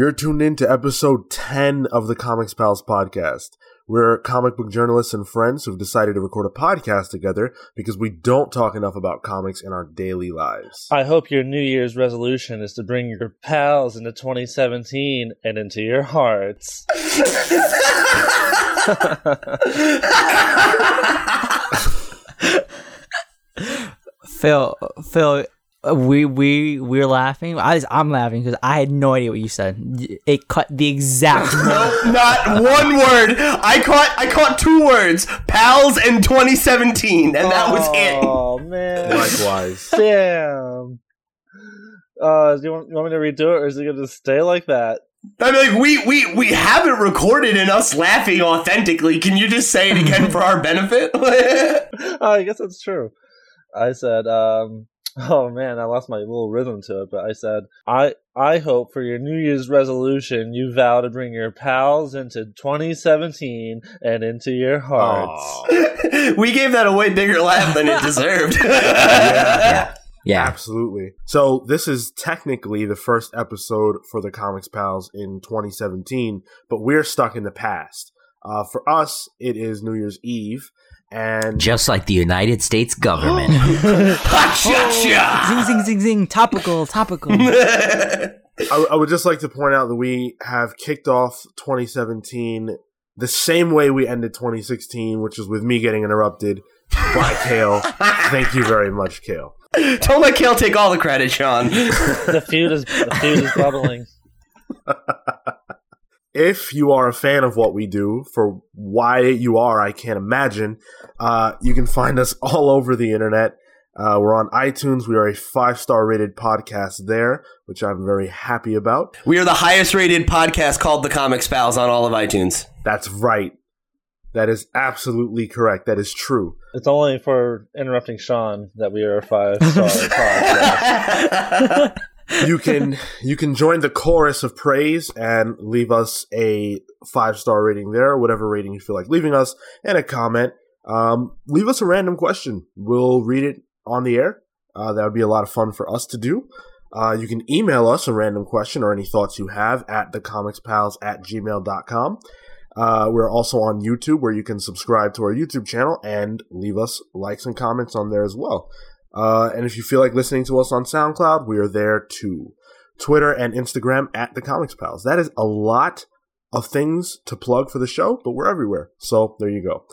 You're tuned in to episode 10 of the Comics Pals podcast. We're comic book journalists and friends who've decided to record a podcast together because we don't talk enough about comics in our daily lives. I hope your New Year's resolution is to bring your pals into 2017 and into your hearts. Phil, Phil, we we we're laughing. I was, I'm laughing because I had no idea what you said. It cut the exact. Nope, not one word. I caught I caught two words: pals and 2017, and that was it. Oh man! Likewise. Damn. Uh, do you want, you want me to redo it, or is it going to stay like that? I mean, like we we we haven't recorded in us laughing authentically. Can you just say it again for our benefit? Oh, I guess that's true. I said, um, oh man, I lost my little rhythm to it, but I said, I I hope for your New Year's resolution you vow to bring your pals into 2017 and into your hearts. We gave that a way bigger laugh than it deserved. yeah, yeah. Absolutely. So this is technically the first episode for the Comics Pals in 2017, but we're stuck in the past. Uh, for us, it is New Year's Eve, and Just like the United States government. Oh, zing zing zing zing. Topical, topical. I, I would just like to point out that we have kicked off 2017 the same way we ended 2016, which is with me getting interrupted by Cale. Thank you very much, Cale. Don't let Cale take all the credit, Sean. the feud is the feud is bubbling. If you are a fan of what we do, for why you are, I can't imagine. Uh, you can find us all over the internet. Uh, we're on iTunes. We are a five star rated podcast there, which I'm very happy about. We are the highest rated podcast called The Comics Pals on all of iTunes. That's right. That is absolutely correct. That is true. It's only for interrupting Sean that we are a five star podcast. you can you can join the chorus of praise and leave us a five star rating there, whatever rating you feel like leaving us, and a comment. Um, leave us a random question. We'll read it on the air. Uh, that would be a lot of fun for us to do. Uh, you can email us a random question or any thoughts you have at thecomicspals at gmail.com. Uh, we're also on YouTube where you can subscribe to our YouTube channel and leave us likes and comments on there as well. Uh, and if you feel like listening to us on SoundCloud, we are there too. Twitter and Instagram at the Comics Pals. That is a lot of things to plug for the show, but we're everywhere. So there you go.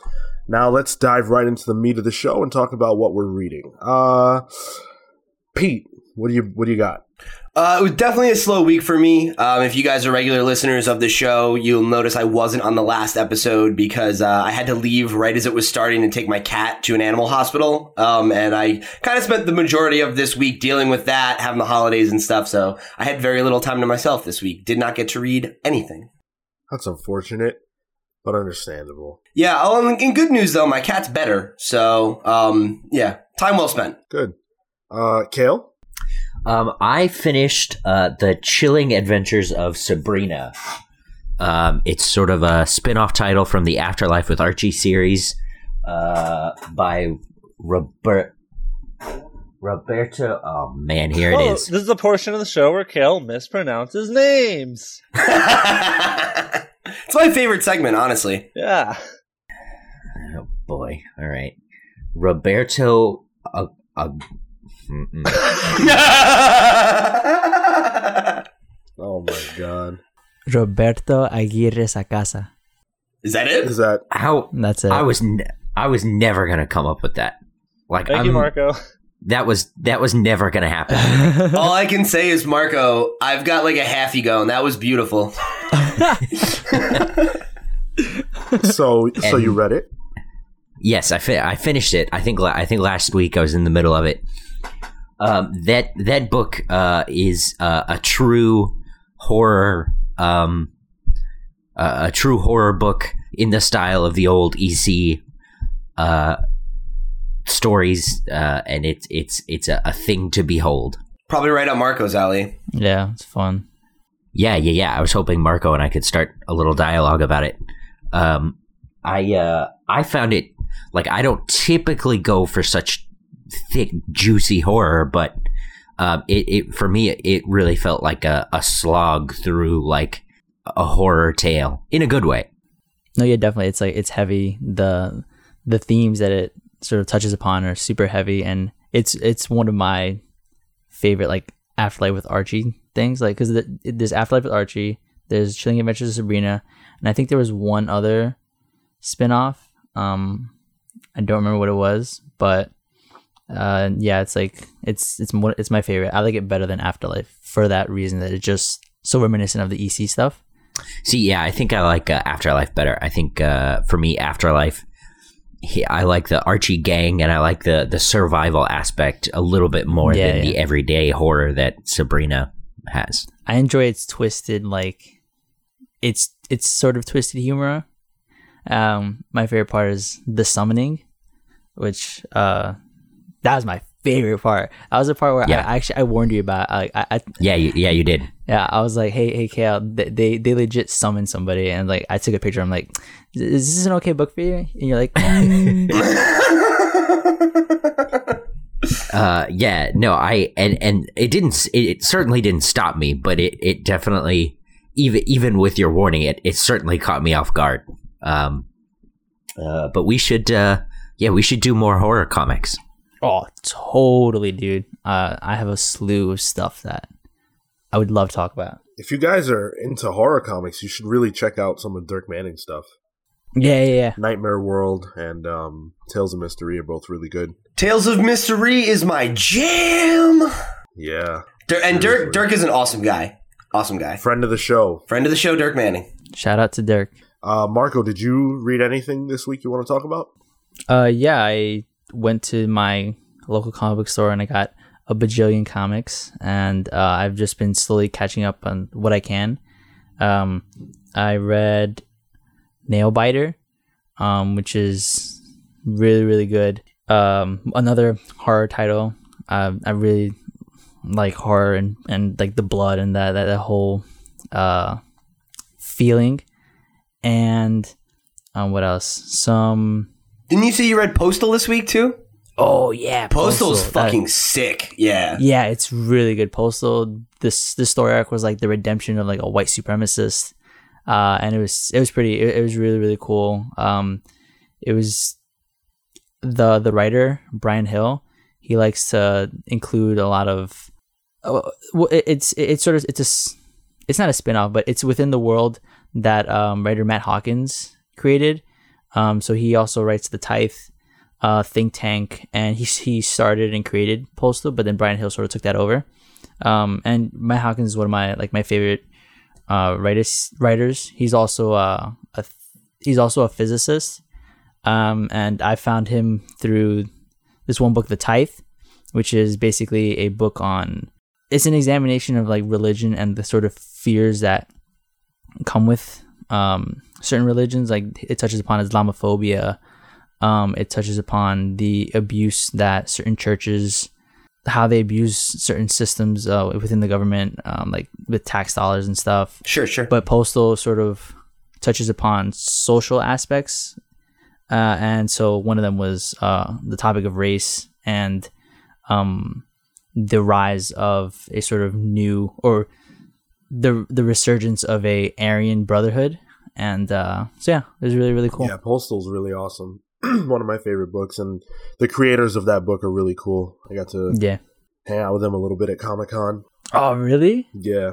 Now let's dive right into the meat of the show and talk about what we're reading. Uh, Pete, what do you what do you got? Uh, it was definitely a slow week for me. Um, if you guys are regular listeners of the show, you'll notice I wasn't on the last episode because uh, I had to leave right as it was starting to take my cat to an animal hospital. Um, and I kind of spent the majority of this week dealing with that, having the holidays and stuff. So I had very little time to myself this week. Did not get to read anything. That's unfortunate, but understandable. Yeah. Oh, in good news though, my cat's better. So um, yeah, time well spent. Good. Uh, Cale? Um, I finished uh, the Chilling Adventures of Sabrina. Um, it's sort of a spin-off title from the Afterlife with Archie series uh, by Robert Roberto. Oh man, here it Oh, is. This is the portion of the show where Cale mispronounces names. it's my favorite segment, honestly. Yeah. Oh boy! All right, Roberto. Uh, mm-mm. Oh my god. Roberto Aguirre Sacasa. Is that it? Is that How That's it. I was ne- I was never gonna come up with that. Like Thank I'm, you, Marco. that was that was never gonna happen. All I can say is, Marco, I've got like a half ego, and that was beautiful. so? so you read it? Yes, I fi- I finished it. I think la- I think last week I was in the middle of it. Um, that that book uh, is uh, a true horror, um, uh, a true horror book in the style of the old EC uh, stories, uh, and it's it's it's a, a thing to behold. Probably right on Marco's alley. yeah, it's fun. Yeah, yeah, yeah. I was hoping Marco and I could start a little dialogue about it. Um, I uh, I found it like I don't typically go for such thick, juicy horror, but um, it, it for me it, really felt like a, a slog through like a horror tale in a good way. No, yeah, definitely. It's like it's heavy. the The themes that it sort of touches upon are super heavy, and it's it's one of my favorite like afterlife with Archie things. Like because the, there's afterlife with Archie, there's Chilling Adventures of Sabrina, and I think there was one other spinoff. Um, I don't remember what it was, but uh, yeah, it's like it's it's more, it's my favorite. I like it better than Afterlife for that reason that it's just so reminiscent of the EC stuff. See, yeah, I think I like uh, Afterlife better. I think uh, for me, Afterlife, he, I like the Archie gang and I like the the survival aspect a little bit more Yeah, than yeah. the everyday horror that Sabrina has. I enjoy its twisted like it's it's sort of twisted humor. Um, my favorite part is the summoning, which uh, that was my favorite part. That was the part where Yeah. I actually I warned you about. I, I, I Yeah, you, yeah, you did. yeah, I was like, hey, hey, Cale, they, they they legit summoned somebody, and like I took a picture. I'm like, is this an okay book for you? And you're like. Uh, yeah, no, I and and it didn't. It, it certainly didn't stop me, but it it definitely even even with your warning, it it certainly caught me off guard. Um, uh, but we should, uh, yeah, we should do more horror comics. Oh, totally, dude. Uh, I have a slew of stuff that I would love to talk about. If you guys are into horror comics, you should really check out some of Dirk Manning stuff. Yeah, yeah, yeah. Nightmare World and um, Tales of Mystery are both really good. Tales of Mystery is my jam. Yeah. Dir- and Dirk Dirk is an awesome guy. Awesome guy. Friend of the show. Friend of the show, Dirk Manning. Shout out to Dirk. Uh, Marco, did you read anything this week you want to talk about? Uh, yeah, I went to my local comic book store and I got a bajillion comics, and uh, I've just been slowly catching up on what I can. Um, I read Nailbiter, um, which is really really good. Um, another horror title. Um, I really like horror and, and like the blood and that that, that whole uh, feeling. And um, what else? Some Didn't you say you read Postal this week too? Oh yeah, Postal's Postal. That- fucking sick. Yeah. yeah, it's really good. Postal. This this story arc was like the redemption of like a white supremacist, uh, and it was it was pretty. It, it was really really cool. Um, it was the the writer Bryan Hill. He likes to include a lot of. Well, it, it's it's sort of it's a it's not a spin-off, but it's within the world that um, writer Matt Hawkins created. Um, so he also writes the Tithe uh, think tank, and he he started and created Postal, but then Bryan Hill sort of took that over. Um, and Matt Hawkins is one of my like my favorite uh, writers. Writers. He's also uh, a he's also a physicist, um, and I found him through this one book, The Tithe, which is basically a book on. It's an examination of like religion and the sort of fears that come with um, certain religions. Like it touches upon Islamophobia. Um, it touches upon the abuse that certain churches, how they abuse certain systems uh, within the government, um, like with tax dollars and stuff. Sure, sure. But Postal sort of touches upon social aspects, uh, and so one of them was uh, the topic of race and um, the rise of a sort of new or the the resurgence of a Aryan Brotherhood. And uh, so yeah, it was really really cool. Yeah, Postal's really awesome. One of my favorite books, and the creators of that book are really cool. I got to Yeah. hang out with them a little bit at Comic Con. Oh really? Yeah.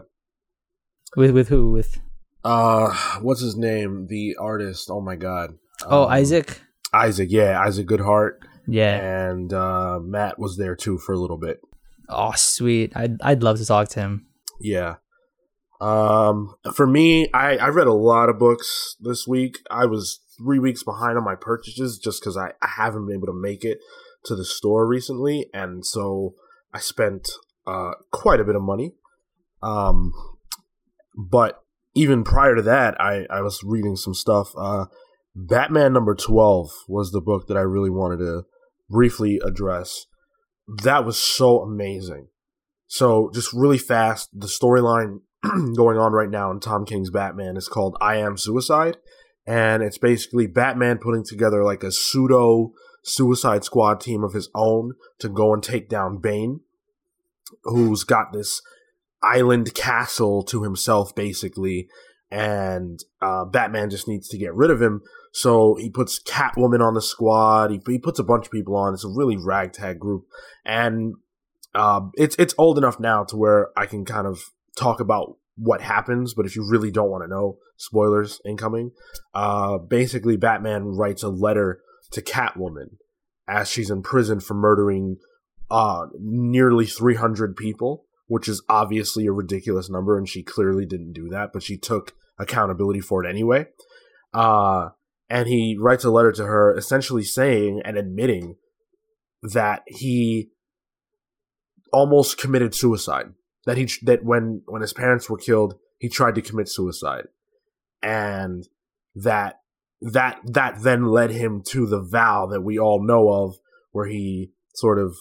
With with who? With Uh, what's his name? The artist. Oh my god. oh Um, Isaac. Isaac. Yeah, Isaac Goodhart, Yeah. and uh, Matt was there too for a little bit. Oh sweet. I'd I'd love to talk to him. Yeah. Um, for me, I, I read a lot of books this week. I was three weeks behind on my purchases just because I, I haven't been able to make it to the store recently. And so I spent uh, quite a bit of money. Um, but even prior to that, I, I was reading some stuff. Uh, Batman number 12 was the book that I really wanted to briefly address. That was so amazing. So, just really fast, the storyline going on right now in Tom King's Batman is called I Am Suicide. And it's basically Batman putting together like a pseudo Suicide Squad team of his own to go and take down Bane. who's got this island castle to himself, basically, and uh, Batman just needs to get rid of him. So he puts Catwoman on the squad. He, he puts a bunch of people on. It's a really ragtag group, and uh, it's it's old enough now to where I can kind of talk about what happens. But if you really don't want to know, spoilers incoming. Uh, basically, Batman writes a letter to Catwoman as she's in prison for murdering uh, nearly 300 people, which is obviously a ridiculous number, and she clearly didn't do that, but she took accountability for it anyway. Uh, and he writes a letter to her essentially saying and admitting that he almost committed suicide. That he that when when his parents were killed, he tried to commit suicide, and that that that then led him to the vow that we all know of, where he sort of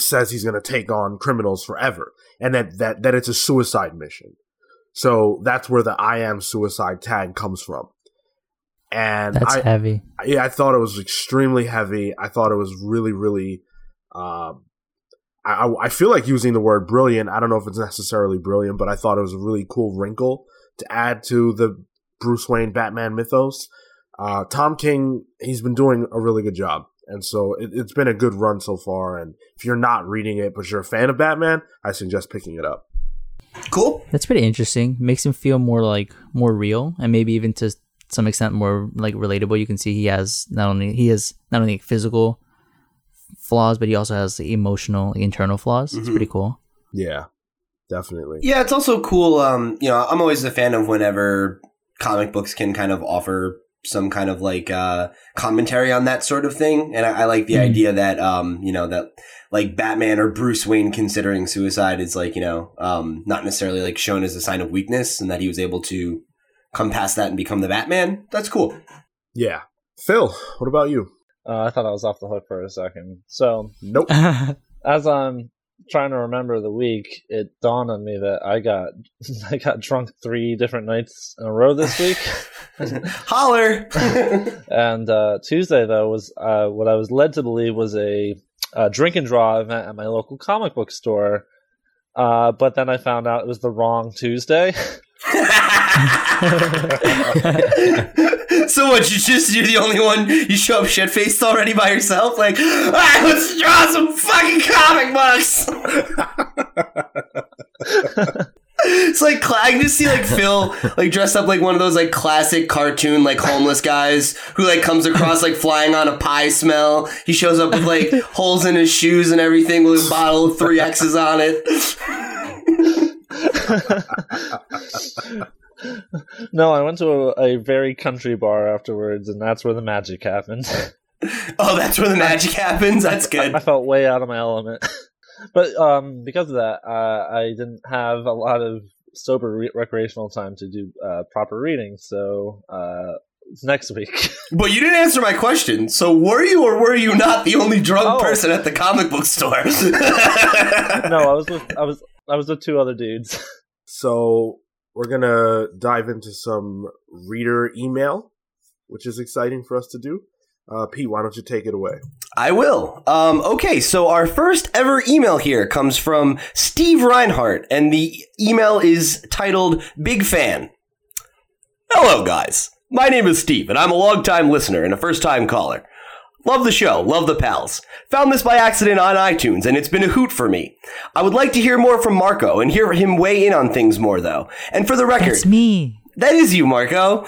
says he's going to take on criminals forever, and that that that it's a suicide mission. So that's where the "I am suicide" tag comes from. And That's I, heavy. yeah, I thought it was extremely heavy. I thought it was really, really. Um, I, I I feel like using the word brilliant. I don't know if it's necessarily brilliant, but I thought it was a really cool wrinkle to add to the Bruce Wayne Batman mythos. Uh, Tom King, he's been doing a really good job, and so it, it's been a good run so far. And if you're not reading it, but you're a fan of Batman, I suggest picking it up. Cool. That's pretty interesting. Makes him feel more like more real, and maybe even to some extent more like relatable. You can see he has not only he has not only physical flaws, but he also has the emotional, internal flaws. It's Mhm. pretty cool. Yeah, definitely. Yeah, it's also cool. Um, you know, I'm always a fan of whenever comic books can kind of offer some kind of like uh, commentary on that sort of thing, and I, I like the Mhm. idea that um, you know that like Batman or Bruce Wayne considering suicide is like you know um, not necessarily like shown as a sign of weakness, and that he was able to come past that and become the Batman. That's cool. Yeah, Phil, what about you? Uh, I thought I was off the hook for a second. So Nope. as I'm trying to remember the week, it dawned on me that I got I got drunk three different nights in a row this week. Holler. and uh, Tuesday though was uh, what I was led to believe was a, a drink and draw event at my local comic book store. Uh, but then I found out it was the wrong Tuesday. So what? You just you're the only one. You show up shit faced already by yourself. Like, all right, let's draw some fucking comic books. it's like I can just see like Phil like dressed up like one of those like classic cartoon like homeless guys who like comes across like flying on a pie smell. He shows up with like holes in his shoes and everything with a bottle of three X's on it. no, I went to a, a very country bar afterwards, and that's where the magic happened. Oh, that's where the magic happens. That's good. I felt way out of my element. but um, because of that, uh, I didn't have a lot of sober re- recreational time to do uh, proper reading. So uh, it's next week. But you didn't answer my question. So were you or were you not the only drunk Oh. person at the comic book store? no, I was with I was I was with two other dudes. So we're gonna dive into some reader email, which is exciting for us to do. Uh, Pete, why don't you take it away? I will. Um, okay, so our first ever email here comes from Steve Reinhart, and the email is titled Big Fan. Hello, guys. My name is Steve, and I'm a longtime listener and a first time caller. Love the show, love the pals. Found this by accident on iTunes, and it's been a hoot for me. I would like to hear more from Marco and hear him weigh in on things more, though. And for the record, That's me. that is you, Marco.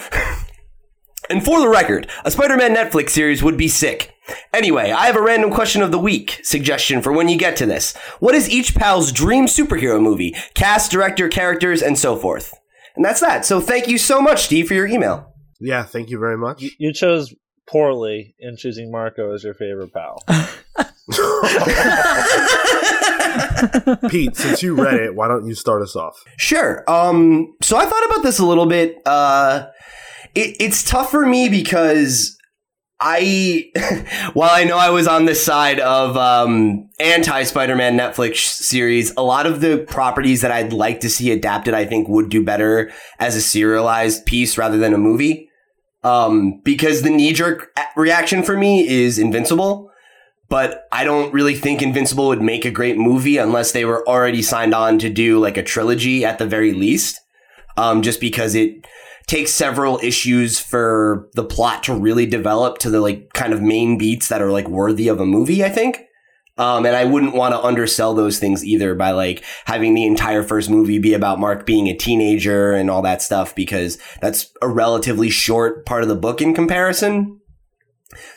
and for the record, a Spider Man Netflix series would be sick. Anyway, I have a random question of the week suggestion for when you get to this. What is each pal's dream superhero movie? Cast, director, characters, and so forth. And that's that. So thank you so much, Steve, for your email. Yeah, thank you very much. you, you chose poorly in choosing Marco as your favorite pal. Pete, since you read it, why don't you start us off? Sure. Um, so I thought about this a little bit. Uh, it, it's tough for me because I, while I know I was on this side of um, anti Spider Man Netflix series, a lot of the properties that I'd like to see adapted, I think, would do better as a serialized piece rather than a movie. Um, because the knee jerk reaction for me is Invincible. but I don't really think Invincible would make a great movie unless they were already signed on to do like a trilogy at the very least. Um, just because it takes several issues for the plot to really develop to the like kind of main beats that are like worthy of a movie, I think. Um, and I wouldn't want to undersell those things either by like having the entire first movie be about Mark being a teenager and all that stuff because that's a relatively short part of the book in comparison.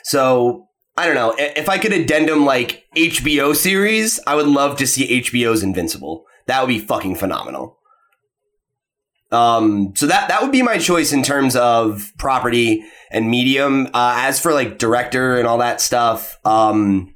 So I don't know. If I could addendum like HBO series, I would love to see HBO's Invincible. That would be fucking phenomenal. Um, so that that would be my choice in terms of property and medium. Uh, as for like director and all that stuff, um,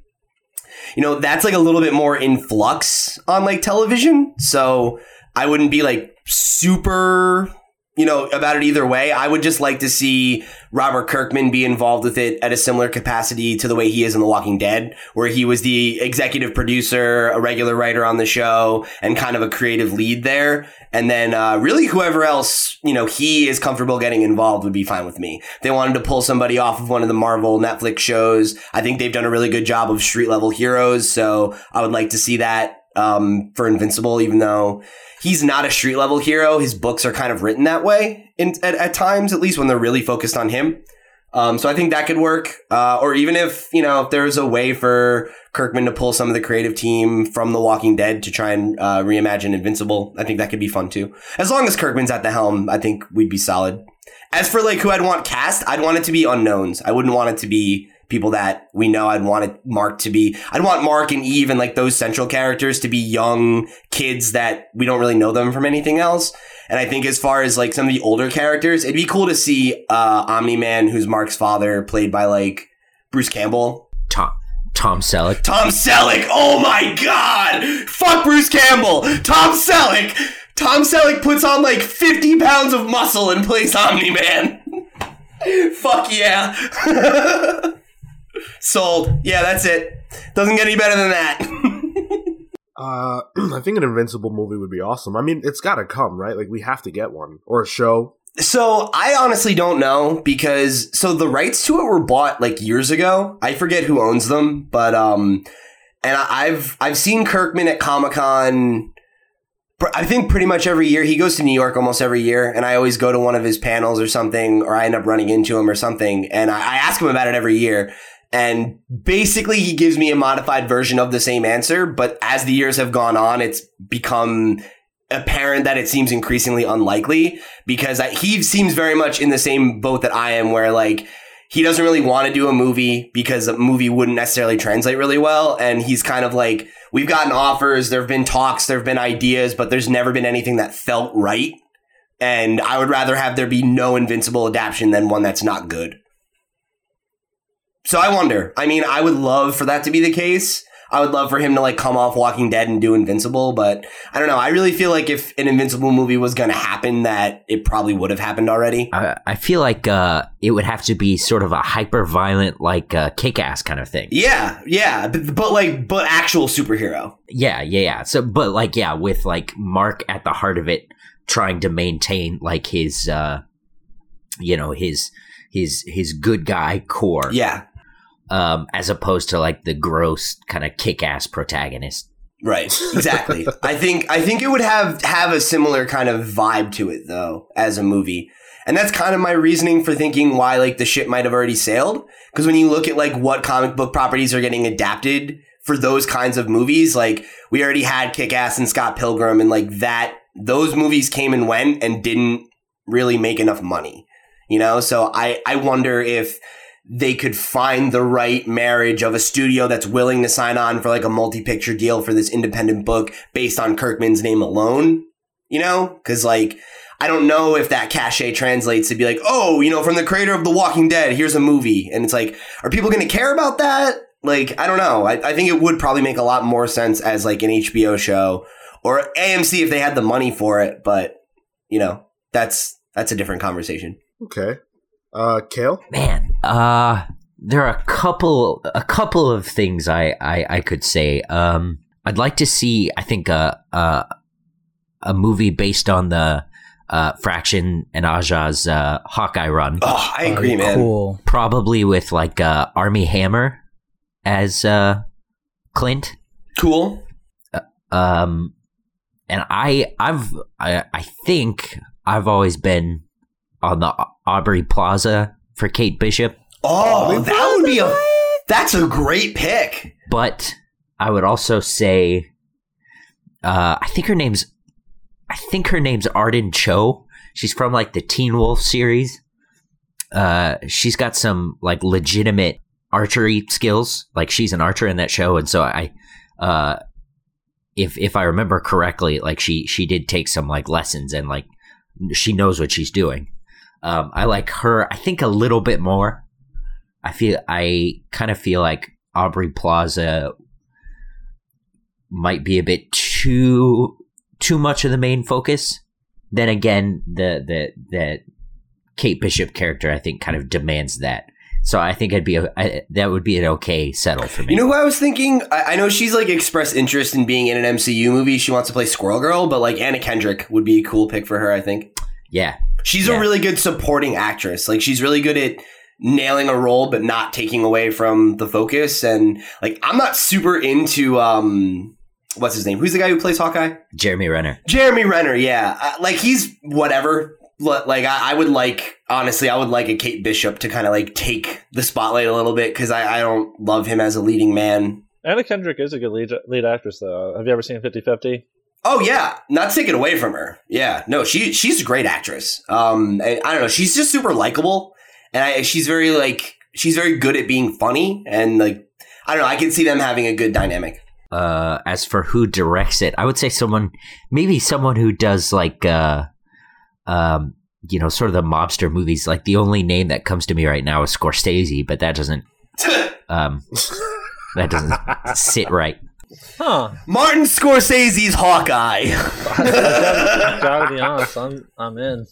you know, that's like a little bit more in flux on like television. So I wouldn't be like super you know, about it either way. I would just like to see Robert Kirkman be involved with it at a similar capacity to the way he is in The Walking Dead, where he was the executive producer, a regular writer on the show, and kind of a creative lead there. And then, uh, really whoever else, you know, he is comfortable getting involved would be fine with me. They wanted to pull somebody off of one of the Marvel Netflix shows. I think they've done a really good job of street level heroes. So I would like to see that, um, for Invincible, even though he's not a street level hero. His books are kind of written that way in, at, at times, at least when they're really focused on him. Um, so I think that could work. Uh, or even if, you know, if there's a way for Kirkman to pull some of the creative team from The Walking Dead to try and uh, reimagine Invincible, I think that could be fun too. As long as Kirkman's at the helm, I think we'd be solid. As for like who I'd want cast, I'd want it to be unknowns. I wouldn't want it to be people that we know. I'd want it Mark to be, I'd want Mark and Eve and like those central characters to be young kids that we don't really know them from anything else. And I think as far as like some of the older characters, it'd be cool to see, uh, Omni Man, who's Mark's father, played by like Bruce Campbell. Tom Tom Selleck. Tom Selleck. Oh my god. Fuck Bruce Campbell. Tom Selleck. Tom Selleck puts on like 50 pounds of muscle and plays Omni Man. Fuck yeah. Sold. Yeah, that's it. Doesn't get any better than that. uh, I think an Invincible movie would be awesome. I mean, it's got to come, right? Like we have to get one or a show. So I honestly don't know because so the rights to it were bought like years ago. I forget who owns them, but um, and I've I've seen Kirkman at Comic Con. I think pretty much every year he goes to New York almost every year, and I always go to one of his panels or something, or I end up running into him or something, and I, I ask him about it every year. And basically, he gives me a modified version of the same answer. But as the years have gone on, it's become apparent that it seems increasingly unlikely because he seems very much in the same boat that I am, where like he doesn't really want to do a movie because a movie wouldn't necessarily translate really well. And he's kind of like, we've gotten offers, there have been talks, there have been ideas, but there's never been anything that felt right. And I would rather have there be no invincible adaptation than one that's not good. So I wonder. I mean, I would love for that to be the case. I would love for him to like come off Walking Dead and do Invincible, but I don't know. I really feel like if an Invincible movie was going to happen, that it probably would have happened already. I, I feel like uh, it would have to be sort of a hyper violent, like uh, kick ass kind of thing. Yeah, yeah, but, but like, but actual superhero. Yeah, yeah, yeah. So, but like, yeah, with like Mark at the heart of it, trying to maintain like his, uh, you know, his his his good guy core. Yeah, um, as opposed to like the gross kind of kick-ass protagonist. Right. Exactly. I think I think it would have have a similar kind of vibe to it though as a movie. And that's kind of my reasoning for thinking why like the ship might have already sailed because when you look at like what comic book properties are getting adapted for those kinds of movies, like we already had Kick-Ass and Scott Pilgrim and like that those movies came and went and didn't really make enough money. You know? So I I wonder if they could find the right marriage of a studio that's willing to sign on for like a multi-picture deal for this independent book based on Kirkman's name alone, you know? Cause like, I don't know if that cachet translates to be like, oh, you know, from the creator of The Walking Dead, here's a movie. And it's like, are people going to care about that? Like, I don't know. I, I think it would probably make a lot more sense as like an HBO show or AMC if they had the money for it. But, you know, that's, that's a different conversation. Okay. Uh, Cale? Man, uh, there are a couple, a couple of things I, I, I could say. Um, I'd like to see, I think, a, uh, uh, a movie based on the, uh, Fraction and Aja's, uh, Hawkeye run. Oh, I agree, man. Cool. Probably with like, uh, Armie Hammer as uh, Clint. Cool. Um, and I, I've, I, I think I've always been on the Aubrey Plaza for Kate Bishop, Oh, that would be a. That's a great pick. but I would also say, uh, I think her name's, I think her name's Arden Cho. She's from like the Teen Wolf series. Uh, she's got some like legitimate archery skills. Like she's an archer in that show, and so I, uh, if if I remember correctly, like she she did take some like lessons and like she knows what she's doing. Um, I like her. I think a little bit more. I feel I kind of feel like Aubrey Plaza might be a bit too too much of the main focus. Then again, the the the Kate Bishop character I think kind of demands that. So I think I'd be a, I, that would be an okay settle for me. You know who I was thinking? I, I know she's like expressed interest in being in an MCU movie. She wants to play Squirrel Girl, but like Anna Kendrick would be a cool pick for her. I think yeah, she's Yeah. a really good supporting actress. Like she's really good at nailing a role, but not taking away from the focus. And like I'm not super into um, what's his name? Who's the guy who plays Hawkeye? Jeremy Renner. Jeremy Renner, yeah. Uh, like he's whatever. Like I, I would like, honestly, I would like a Kate Bishop to kind of like take the spotlight a little bit because I, I don't love him as a leading man. Anna Kendrick is a good lead lead actress, though. Have you ever seen 50-50? Oh yeah, not take it away from her. Yeah, no, she she's a great actress. Um, I don't know, she's just super likable, and I, she's very like she's very good at being funny, and like I don't know, I can see them having a good dynamic. Uh, as for who directs it, I would say someone, maybe someone who does like, uh, um, you know, sort of the mobster movies. Like the only name that comes to me right now is Scorsese, but that doesn't, um, that doesn't sit right. Huh. Martin Scorsese's Hawkeye. gotta, gotta be honest, I'm I'm in.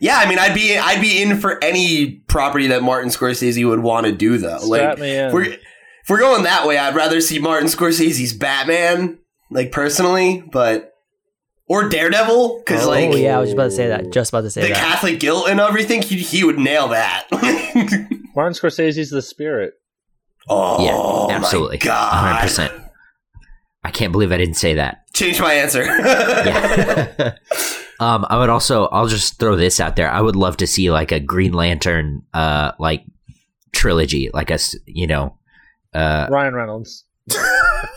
Yeah, I mean, I'd be I'd be in for any property that Martin Scorsese would want to do, though. Strap like, me in. if we're if we're going that way, I'd rather see Martin Scorsese's Batman, like personally, but or Daredevil, because Oh, like oh yeah, I was just about to say that. Just about to say the that. Catholic guilt and everything, he he would nail that. Martin Scorsese's The Spirit. oh, yeah, absolutely, my god! 100%. I can't believe I didn't say that. Change my answer. Yeah. um, I would also, I'll just throw this out there. I would love to see like a Green Lantern, uh, like trilogy, like a, s- you know, uh, Ryan Reynolds.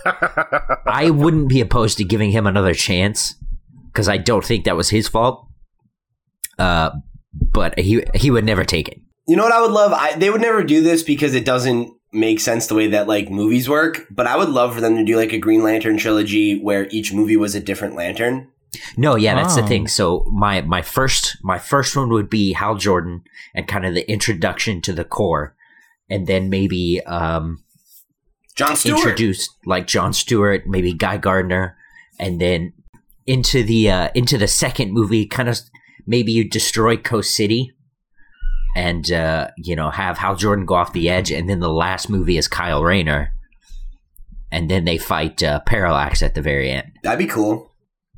I wouldn't be opposed to giving him another chance because I don't think that was his fault. Uh, but he he would never take it. You know what I would love? I, they would never do this because it doesn't make sense the way that like movies work. But I would love for them to do like a Green Lantern trilogy where each movie was a different lantern. No, yeah, that's the Oh. thing. So my my first my first one would be Hal Jordan and kind of the introduction to the Corps, and then maybe um John Stewart. introduced like John Stewart, maybe Guy Gardner, and then into the uh, into the second movie, kind of maybe you destroy Coast City, and uh, you know have Hal Jordan go off the edge, and then the last movie is Kyle Rayner, and then they fight uh, Parallax at the very end. That'd be cool.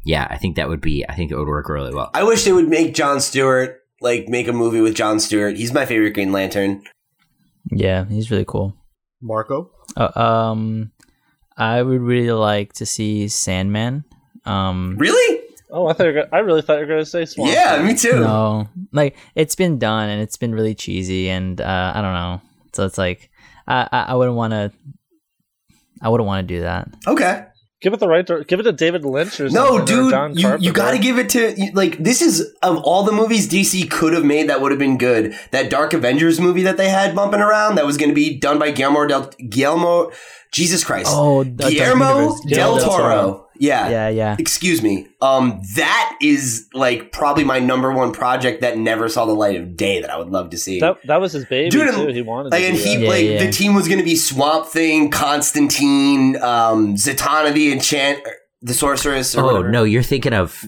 Yeah, I think that would be. I think it would work really well. I wish they would make John Stewart like make a movie with John Stewart. He's my favorite Green Lantern. Yeah, he's really cool. Marco. Uh, um, I would really like to see Sandman. Um, Really? Oh, I thought you were gonna, I really thought you were going to say Swamp. Yeah, Thing. me too. no, like it's been done and it's been really cheesy, and uh, I don't know. So it's like I I, I wouldn't want to. I wouldn't want to do that. Okay. Give it the right. dir- Give it to David Lynch or No, something, or dude, John you, you got to give it to like this is of all the movies DC could have made that would have been good. That Dark Avengers movie that they had bumping around that was going to be done by Guillermo del Guillermo Jesus Christ. Oh, the Dark Guillermo Universe. del Toro. Yeah. Yeah, yeah. Excuse me. Um, that is like probably my number one project that never saw the light of day that I would love to see. That, that was his baby Dude, too. He wanted like, to and he. Yeah, like yeah. the team was going to be Swamp Thing, Constantine, um, Zatanna the enchant, the sorceress. Or Oh whatever. no, you're thinking of.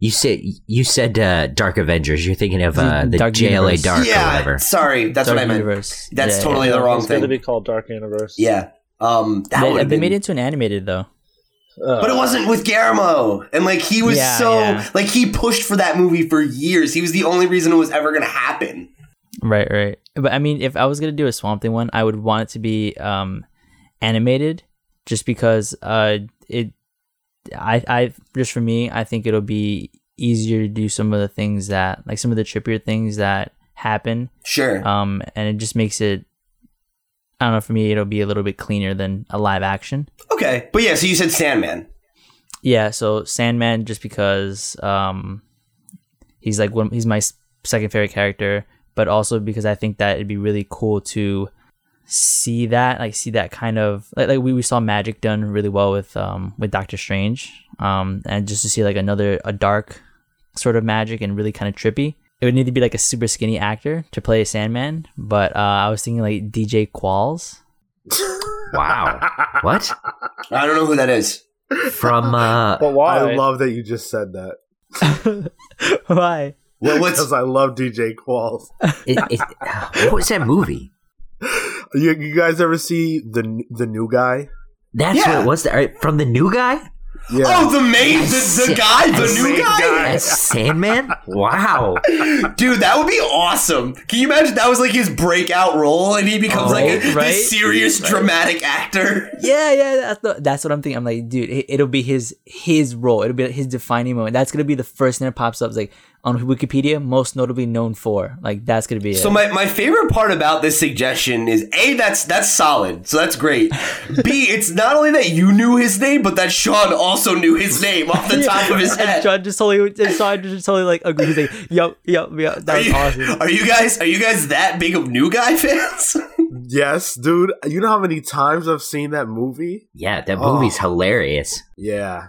You said you said uh, Dark Avengers. You're thinking of uh, the Dark JLA Universe. Dark or yeah, whatever. sorry, that's Dark what I meant. Universe. That's Yeah, totally yeah. the wrong It's going to be called Dark Universe. Yeah, um, that They, would they have been. made it into an animated though. But it wasn't with Guillermo, and like he was Yeah, so yeah. like he pushed for that movie for years. He was the only reason it was ever going to happen. Right, right. But I mean, if I was gonna do a Swamp Thing one, I would want it to be um, animated, just because uh, it. I, I just for me, I think it'll be easier to do some of the things that, like some of the trippier things that happen, Sure. um, and it just makes it. I don't know. For me, it'll be a little bit cleaner than a live action. okay. But yeah, so you said Sandman. Yeah, so Sandman, just because um, he's like one, he's my second favorite character, but also because I think that it'd be really cool to see that, like see that kind of like, like we, we saw magic done really well with um with Doctor Strange, um, and just to see like another a dark sort of magic and really kind of trippy. It would need to be like a super skinny actor to play a Sandman, but uh, I was thinking like DJ Qualls. Wow. what? I don't know who that is. From uh But why? I love that you just said that. Why? What, what's Because I love DJ Qualls. it, it, what was that movie? You, you guys ever see the the new guy? That's Yeah. what it was. That, right, from the new guy? Yeah. Oh, the main, the, the guy, the As- new guy? guy. As Sandman? Wow. Dude, that would be awesome. Can you imagine that was like his breakout role and he becomes like a, oh, Right, right. this serious dramatic actor? Yeah, yeah, that's the, that's what I'm thinking. I'm like, dude, it, it'll be his his role. It'll be his defining moment. That's gonna be the first thing that pops up. It's like on Wikipedia, most notably known for. Like that's gonna be it. So my, my favorite part about this suggestion is A, that's that's solid. So that's great. B, it's not only that you knew his name, but that Sean also knew his name off the top of his and head. John just totally, Sean just totally like agrees. Like, yup, yup, yup. That Are was you, awesome. are you guys are you guys that big of new guy fans? Yes, dude. You know how many times I've seen that movie? Yeah, that Oh. movie's hilarious. Yeah.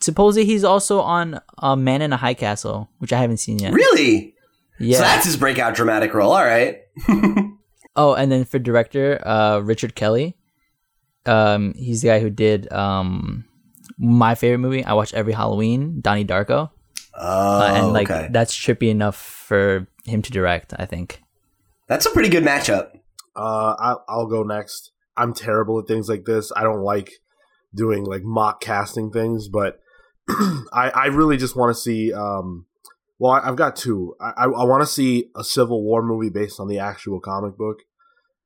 Supposedly he's also on uh, Man in a High Castle, which I haven't seen yet. really? Yeah. So that's his breakout dramatic role. All right. Oh, and then for director, uh, Richard Kelly. Um, he's the guy who did um my favorite movie. I watch every Halloween, Donnie Darko. Oh, Uh, and like okay. that's trippy enough for him to direct. I think. That's a pretty good matchup. Uh, I, I'll go next. I'm terrible at things like this. I don't like doing like mock casting things, but I, I really just want to see. Um, well, I, I've got two. I, I, I want to see a Civil War movie based on the actual comic book.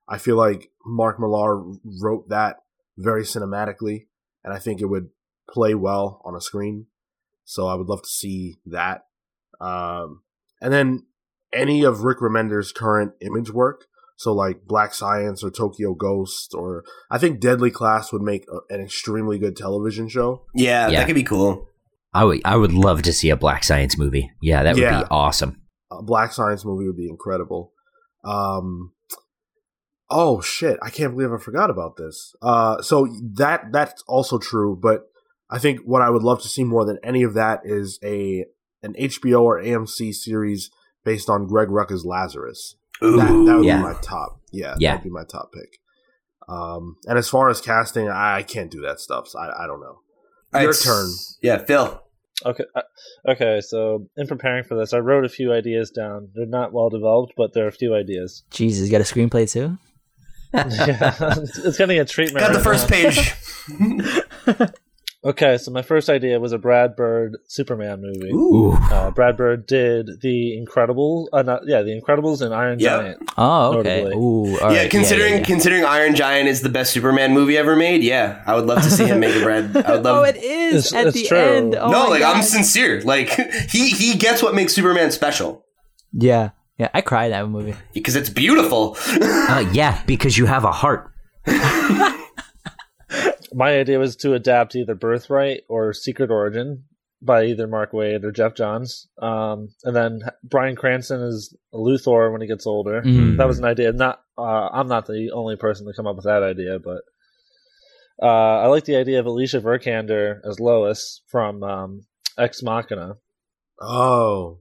I feel like Mark Millar wrote that very cinematically, and I think it would play well on a screen. So I would love to see that. Um, and then any of Rick Remender's current image work. So like Black Science or Tokyo Ghost or I think Deadly Class would make a, an extremely good television show. Yeah, Yeah. that could be cool. I would I would love to see a Black Science movie. Yeah, that would Yeah. be awesome. A Black Science movie would be incredible. Um Oh shit, I can't believe I forgot about this. Uh so that that's also true, but I think what I would love to see more than any of that is a an HBO or AMC series based on Greg Rucka's Lazarus. Ooh, That, that would yeah. be my top. Yeah, Yeah. that would be my top pick. Um, and as far as casting, I, I can't do that stuff. So I, I don't know. Your right, turn. Yeah, Phil. Okay. uh, Okay. So in preparing for this, I wrote a few ideas down. They're not well developed, but there are a few ideas. Jesus, you got a screenplay too? yeah, it's it's getting a treatment. Got the first now. page. Okay, so my first idea was a Brad Bird Superman movie. Ooh. Uh, Brad Bird did the Incredibles. Uh, not, yeah, the Incredibles and Iron Yep. Giant. Oh, okay. Ooh, all yeah, right. considering yeah, yeah. considering Iron Giant is the best Superman movie ever made, yeah, I would love to see him make a Brad. I would love. oh, it is It's- at it's the true. end. Oh no, my like I'm sincere. Like he he gets what makes Superman special Yeah, yeah. I cried at that movie. because it's beautiful. Uh, yeah, because you have a heart. My idea was to adapt either Birthright or Secret Origin by either Mark Waid or Geoff Johns. Um, and then Bryan Cranston is Luthor when he gets older. Mm. That was an idea. Not uh, I'm not the only person to come up with that idea, but uh, I like the idea of Alicia Vikander as Lois from um, Ex Machina. Oh,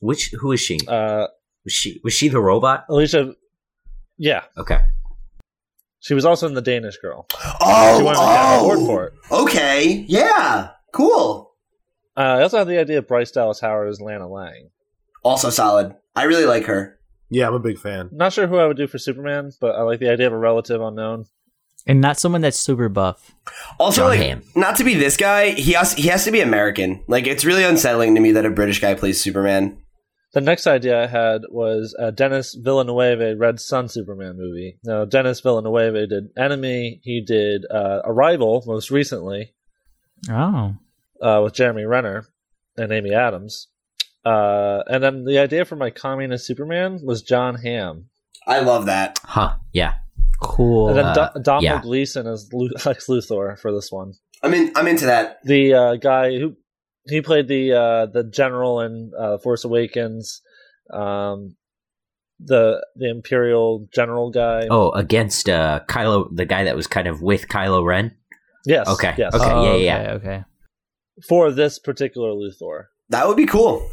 Which who is she? Uh, Was she was she the robot? Alicia, yeah, Okay. She was also in The Danish Girl. Oh, She wanted to get an award oh, for it. okay, yeah, cool. Uh, I also had the idea of Bryce Dallas Howard as Lana Lang. Also solid. I really like her. yeah, I'm a big fan. Not sure who I would do for Superman, but I like the idea of a relative unknown. And not someone that's super buff. Also, Jon like, Hamm. not to be this guy, he has he has to be American. Like, it's really unsettling to me that a British guy plays Superman. The next idea I had was a Denis Villeneuve Red Sun Superman movie. Now, Denis Villeneuve did Enemy. He did uh, Arrival most recently Oh, uh, with Jeremy Renner and Amy Adams. Uh, and then the idea for my communist Superman was Jon Hamm. I love that. Huh? Yeah. cool. And then Uh, Do- Domhnall yeah. Gleeson as Lex Luthor for this one. I'm in. I'm into that. The uh, guy who he played the uh, the general in uh, Force Awakens, um, the the Imperial general guy. Oh, against uh, Kylo, the guy that was kind of with Kylo Ren. yes, okay, yes. okay. Oh, yeah, yeah. Okay, okay. For this particular Luthor. That would be cool.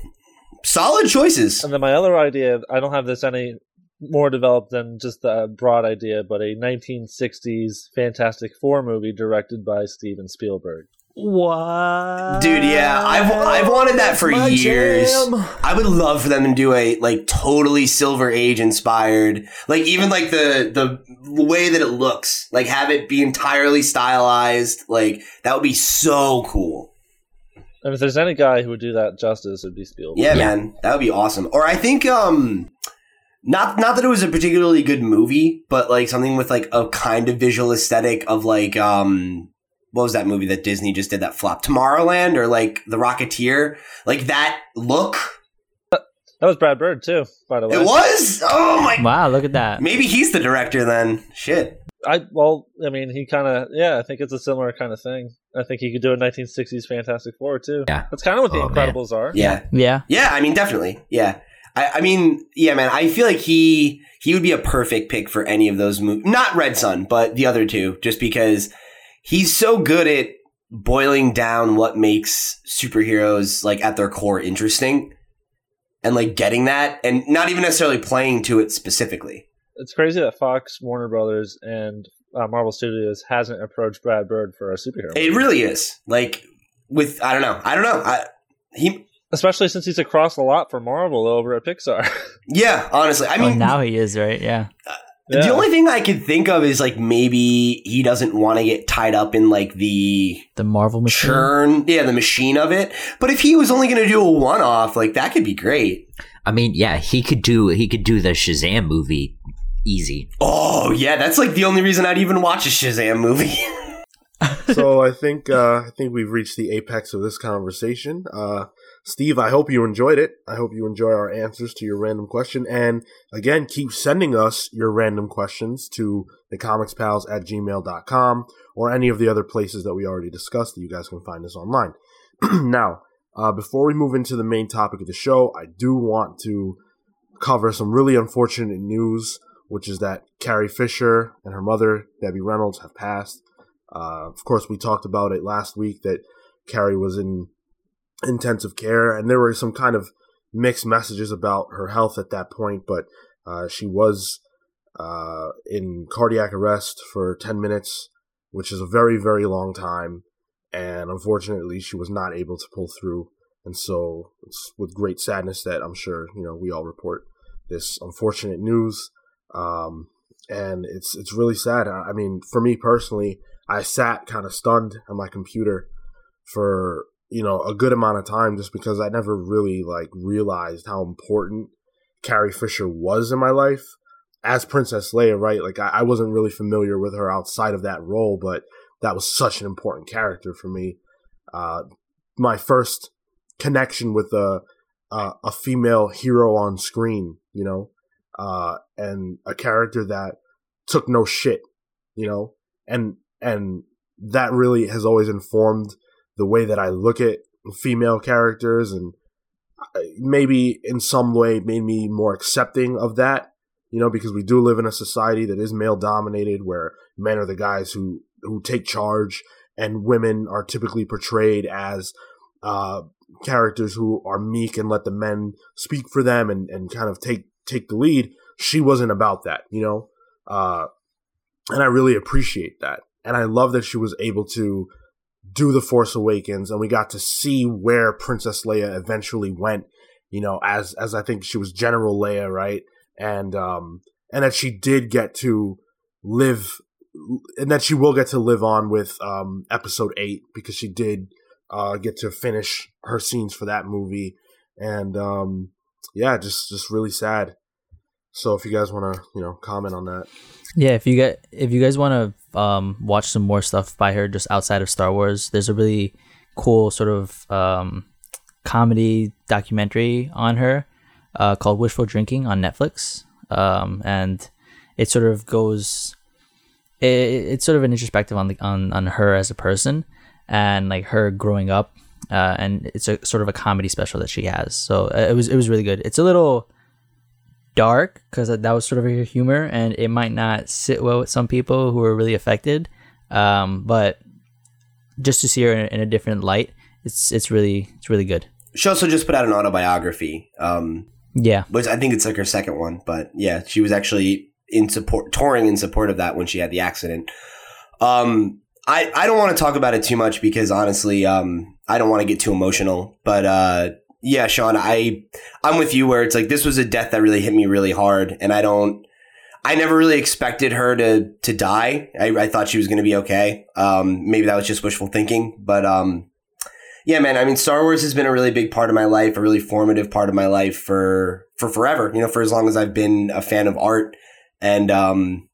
Solid choices. And then my other idea, I don't have this any more developed than just a broad idea, but a 1960s Fantastic Four movie directed by Steven Spielberg. What? Dude, yeah, I've I've wanted that for My years. jam. I would love for them to do a like totally Silver Age inspired, like even like the the way that it looks, like have it be entirely stylized. Like that would be so cool. And if there's any guy who would do that justice, it'd be Spielberg. Yeah, Yeah. man, that would be awesome. Or I think um not not that it was a particularly good movie, but like something with like a kind of visual aesthetic of like um what was that movie that Disney just did that flop? Tomorrowland or like The Rocketeer? Like that look. That was Brad Bird too, by the way. It was? Oh my Wow, look at that. Maybe he's the director then. Shit. I well, I mean, he kind of yeah. I think it's a similar kind of thing. I think he could do a 1960s Fantastic Four too. Yeah. that's kind of what the Oh, man. Incredibles are. Yeah. Yeah. Yeah, I mean definitely. Yeah. I, I mean, yeah, man, I feel like he he would be a perfect pick for any of those movies. Not Red Sun, but the other two, just because he's so good at boiling down what makes superheroes like at their core interesting and like getting that and not even necessarily playing to it specifically. It's crazy that Fox, Warner Brothers, and uh, Marvel Studios hasn't approached Brad Bird for a superhero. It movie. really is. Like with I don't know. I don't know. I he especially since he's across a lot for Marvel over at Pixar. yeah, honestly. I oh, mean now he is right. Yeah. The only thing I could think of is like maybe he doesn't want to get tied up in like the The Marvel machine. churn, yeah, the machine of it. But if he was only going to do a one off, like that could be great. I mean, yeah, he could do he could do the Shazam movie easy. Oh yeah, that's like the only reason I'd even watch a Shazam movie. so I think uh, I think we've reached the apex of this conversation. Uh, Steve, I hope you enjoyed it. I hope you enjoy our answers to your random question. And again, keep sending us your random questions to thecomicspals at gmail.com or any of the other places that we already discussed that you guys can find us online. now, uh, before we move into the main topic of the show, I do want to cover some really unfortunate news, which is that Carrie Fisher and her mother, Debbie Reynolds, have passed. Uh, of course, we talked about it last week that Carrie was in intensive care, and there were some kind of mixed messages about her health at that point, but uh, she was uh, in cardiac arrest for 10 minutes, which is a very, very long time, and unfortunately, she was not able to pull through. And so, it's with great sadness that I'm sure you know we all report this unfortunate news, um, and it's it's really sad. I mean, for me personally, I sat kind of stunned on my computer for you know a good amount of time just because I never really like realized how important Carrie Fisher was in my life as Princess Leia. Right, like I, I wasn't really familiar with her outside of that role, but that was such an important character for me. Uh, my first connection with a a female hero on screen, you know, uh, and a character that took no shit, you know, and and that really has always informed the way that I look at female characters, and uh, maybe in some way made me more accepting of that, you know, because we do live in a society that is male dominated, where men are the guys who who take charge, and women are typically portrayed as uh, characters who are meek and let the men speak for them and, and kind of take take the lead. She wasn't about that, you know, uh, and I really appreciate that. And I love that she was able to do the Force Awakens, and we got to see where Princess Leia eventually went. You know, as as I think she was General Leia, right? And um, and that she did get to live, and that she will get to live on with um, Episode Eight because she did uh, get to finish her scenes for that movie, and um, yeah, just just really sad. So if you guys want to, you know, comment on that. Yeah, if you get if you guys want to um, watch some more stuff by her just outside of Star Wars, there's a really cool sort of um, comedy documentary on her uh, called Wishful Drinking on Netflix, um, and it sort of goes. It, it's sort of an introspective on the on on her as a person and like her growing up, uh, and it's a sort of a comedy special that she has. So uh, it was it was really good. It's a little dark because that was sort of her humor, and it might not sit well with some people who are really affected. Um, but just to see her in, in, a different light, it's it's really it's really good. She also just put out an autobiography. Um, yeah, which I think it's like her second one, but yeah, she was actually in support, touring in support of that when she had the accident. Um, I I don't want to talk about it too much because honestly, um, I don't want to get too emotional, but uh, yeah, Sean, I I'm with you where it's like this was a death that really hit me really hard, and I don't. I never really expected her to to die. I, I thought she was going to be okay. Um, maybe that was just wishful thinking, but um, yeah, man. I mean, Star Wars has been a really big part of my life, a really formative part of my life for for forever. You know, for as long as I've been a fan of art, and um,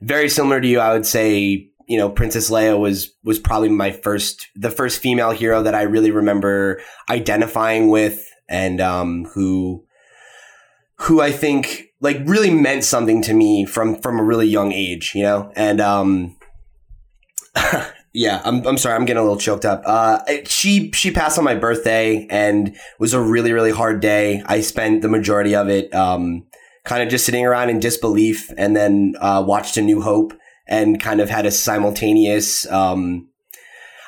very similar to you, I would say you know, Princess Leia was was probably my first the first female hero that I really remember identifying with and um, who who I think like really meant something to me from from a really young age, you know? And um yeah, I'm I'm sorry, I'm getting a little choked up. Uh she she passed on my birthday and was a really really hard day. I spent the majority of it um kind of just sitting around in disbelief and then uh watched A New Hope and kind of had a simultaneous. Um,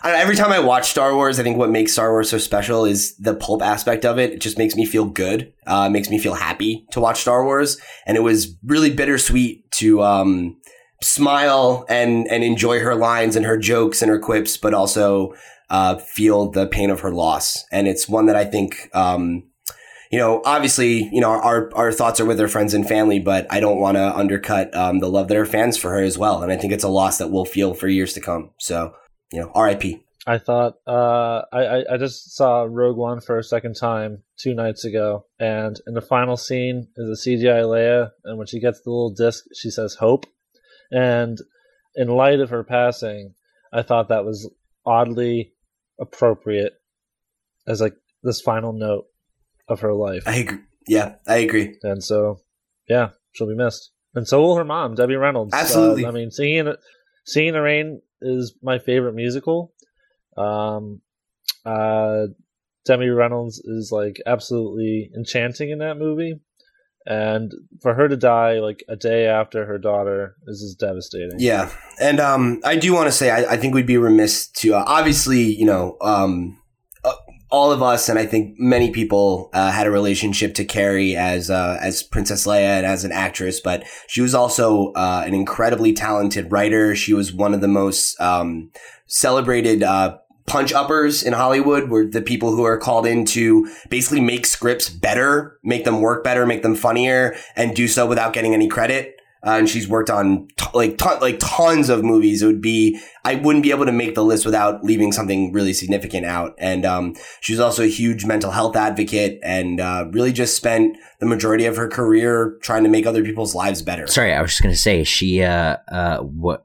know, every time I watch Star Wars, I think what makes Star Wars so special is the pulp aspect of it. It just makes me feel good. Uh, makes me feel happy to watch Star Wars, and it was really bittersweet to um, smile and and enjoy her lines and her jokes and her quips, but also uh, feel the pain of her loss. And it's one that I think um, you know, obviously, you know, our, our thoughts are with her friends and family, but I don't want to undercut um, the love that her fans for her as well. And I think it's a loss that we'll feel for years to come. So, you know, RIP. I thought uh, I I just saw Rogue One for a second time two nights ago, and in the final scene is a CGI Leia, and when she gets the little disc, she says "Hope," and in light of her passing, I thought that was oddly appropriate as like this final note of her life. I agree. Yeah, I agree. And so, yeah, she'll be missed, and so will her mom, Debbie Reynolds. Absolutely. Uh, I mean, Singing Singing the Rain is my favorite musical. Um, uh, Debbie Reynolds is like absolutely enchanting in that movie, and for her to die like a day after her daughter is just devastating. Yeah, and um, I do want to say I, I, think we'd be remiss to uh, obviously you know um, all of us, and I think many people uh, had a relationship to Carrie as uh, as Princess Leia and as an actress, but she was also uh, an incredibly talented writer. She was one of the most um, celebrated uh, punch uppers in Hollywood, were the people who are called in to basically make scripts better, make them work better, make them funnier, and do so without getting any credit uh, and she's worked on t- like ton- like tons of movies. It would be I wouldn't be able to make the list without leaving something really significant out. And um, she's also a huge mental health advocate, and uh, really just spent the majority of her career trying to make other people's lives better. Sorry, I was just gonna say she uh uh what.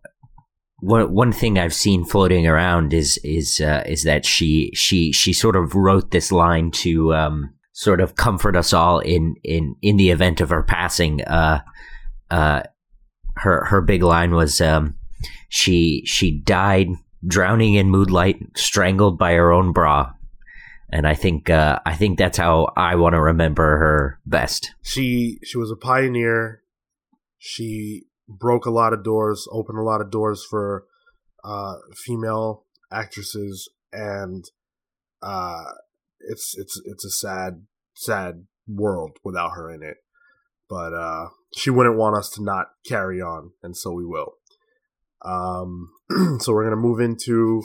One one thing I've seen floating around is is uh, is that she she she sort of wrote this line to um, sort of comfort us all in in in the event of her passing. Uh, her her big line was um, she she died drowning in moonlight, strangled by her own bra. And I think uh, I think that's how I want to remember her best. She she was a pioneer. She broke a lot of doors, opened a lot of doors for uh, female actresses, and uh, it's it's it's a sad sad world without her in it. But uh, she wouldn't want us to not carry on, and so we will. Um, so we're going to move into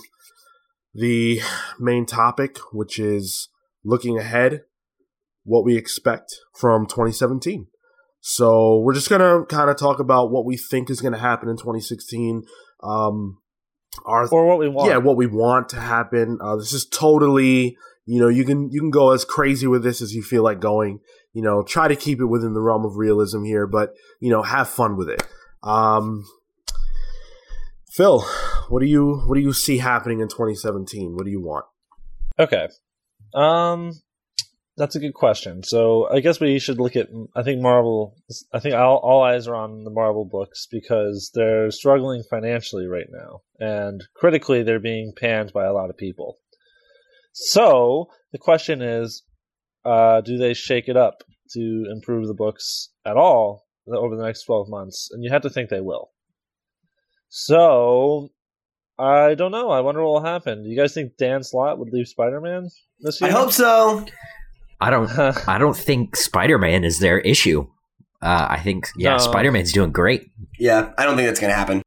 the main topic, which is looking ahead, what we expect from 2017. So we're just going to kind of talk about what we think is going to happen in 2016. Um, our, or what we want. Yeah, what we want to happen. Uh, this is totally, you know, you can you can go as crazy with this as you feel like going you know, try to keep it within the realm of realism here, but you know, have fun with it. Um, Phil, what do you what do you see happening in 2017? What do you want? Okay. Um, that's a good question. So I guess we should look at. I think Marvel. I think all, all eyes are on the Marvel books because they're struggling financially right now, and critically, they're being panned by a lot of people. So the question is, uh, do they shake it up to improve the books at all over the next twelve months? And you have to think they will. So I don't know. I wonder what will happen. Do you guys think Dan Slott would leave Spider Man this year? I hope so. I don't. I don't think Spider Man is their issue. Uh, I think yeah, No. Spider Man's doing great. Yeah, I don't think that's gonna happen.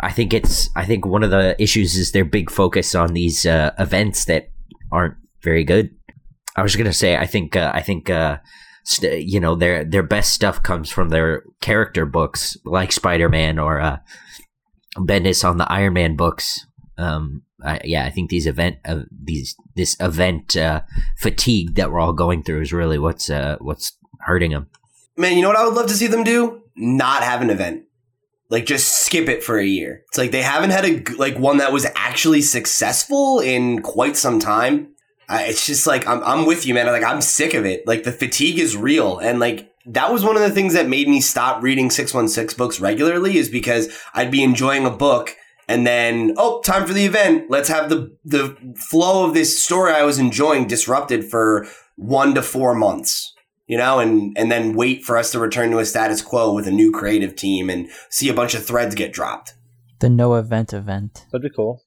I think it's. I think one of the issues is their big focus on these uh, events that aren't very good. I was gonna say. I think. Uh, I think. Uh, st- you know, their their best stuff comes from their character books, like Spider Man or uh, Bendis on the Iron Man books. Um, I, yeah, I think these event uh, these this event uh, fatigue that we're all going through is really what's uh, what's hurting them. Man, you know what I would love to see them do? Not have an event. Like just skip it for a year. It's like they haven't had a like one that was actually successful in quite some time. Uh, it's just like I'm I'm with you, man. Like I'm sick of it. Like the fatigue is real, and like that was one of the things that made me stop reading six one six books regularly. Is because I'd be enjoying a book. And then, oh, time for the event. Let's have the the flow of this story I was enjoying disrupted for one to four months you know, and and then wait for us to return to a status quo with a new creative team and see a bunch of threads get dropped. The no event event. That'd be cool.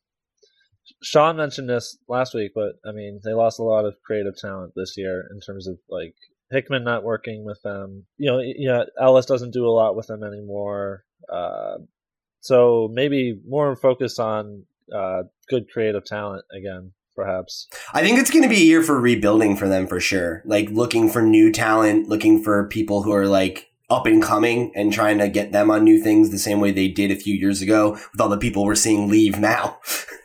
Sean mentioned this last week, but I mean, they lost a lot of creative talent this year in terms of like Hickman not working with them. You know, yeah, Ellis doesn't do a lot with them anymore. Uh, so maybe more focus on uh, good creative talent again, perhaps. I think it's going to be a year for rebuilding for them for sure. Like looking for new talent, looking for people who are like up and coming and trying to get them on new things the same way they did a few years ago with all the people we're seeing leave now.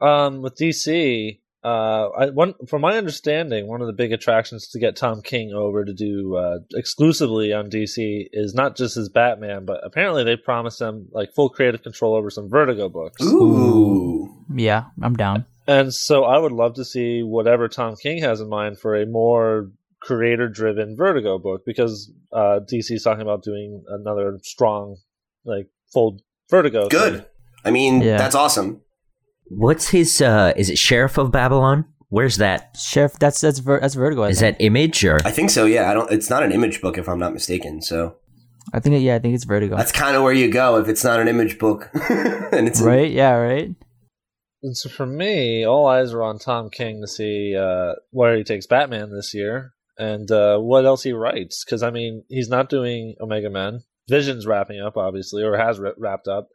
Um, with DC, uh, I, one from my understanding, one of the big attractions to get Tom King over to do uh, exclusively on DC is not just his Batman, but apparently they promised him like full creative control over some Vertigo books. Ooh. Yeah, I'm down. And so I would love to see whatever Tom King has in mind for a more creator-driven Vertigo book because uh, DC is talking about doing another strong, like full Vertigo. thing. Good. I mean, Yeah. that's awesome. What's his? uh Is it Sheriff of Babylon? Where's that? Sheriff, that's that's ver- that's Vertigo. I Is think. that Image or? I think so. Yeah, I don't. It's not an image book if I'm not mistaken. So I think yeah, I think it's Vertigo. that's kind of where you go if it's not an image book, and it's right? Yeah, right. And so for me, all eyes are on Tom King to see uh, where he takes Batman this year and uh, what else he writes. Because I mean, he's not doing Omega Men. Vision's wrapping up, obviously, or has wra- wrapped up.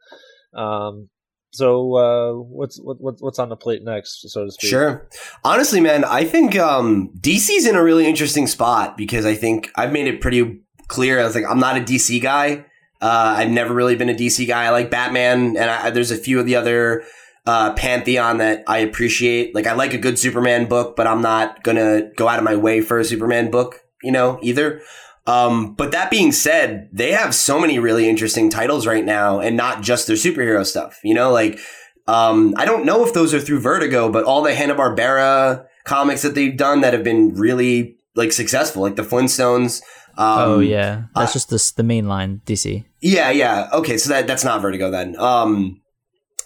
Um, so uh, what's what, what, what's on the plate next, so to speak? Sure. Honestly, man, I think um, DC's in a really interesting spot because I think I've made it pretty clear. I was like, I'm not a DC guy. Uh, I've never really been a DC guy. I like Batman, and I, there's a few of the other uh, pantheon that I appreciate. Like, I like a good Superman book, but I'm not gonna go out of my way for a Superman book, you know, either. Um, but that being said, they have so many really interesting titles right now, and not just their superhero stuff. You know, like um, I don't know if those are through Vertigo, but all the Hanna Barbera comics that they've done that have been really like successful, like the Flintstones. Um, oh yeah, that's uh, just the the main line DC. yeah, yeah. Okay, so that that's not Vertigo then. Um,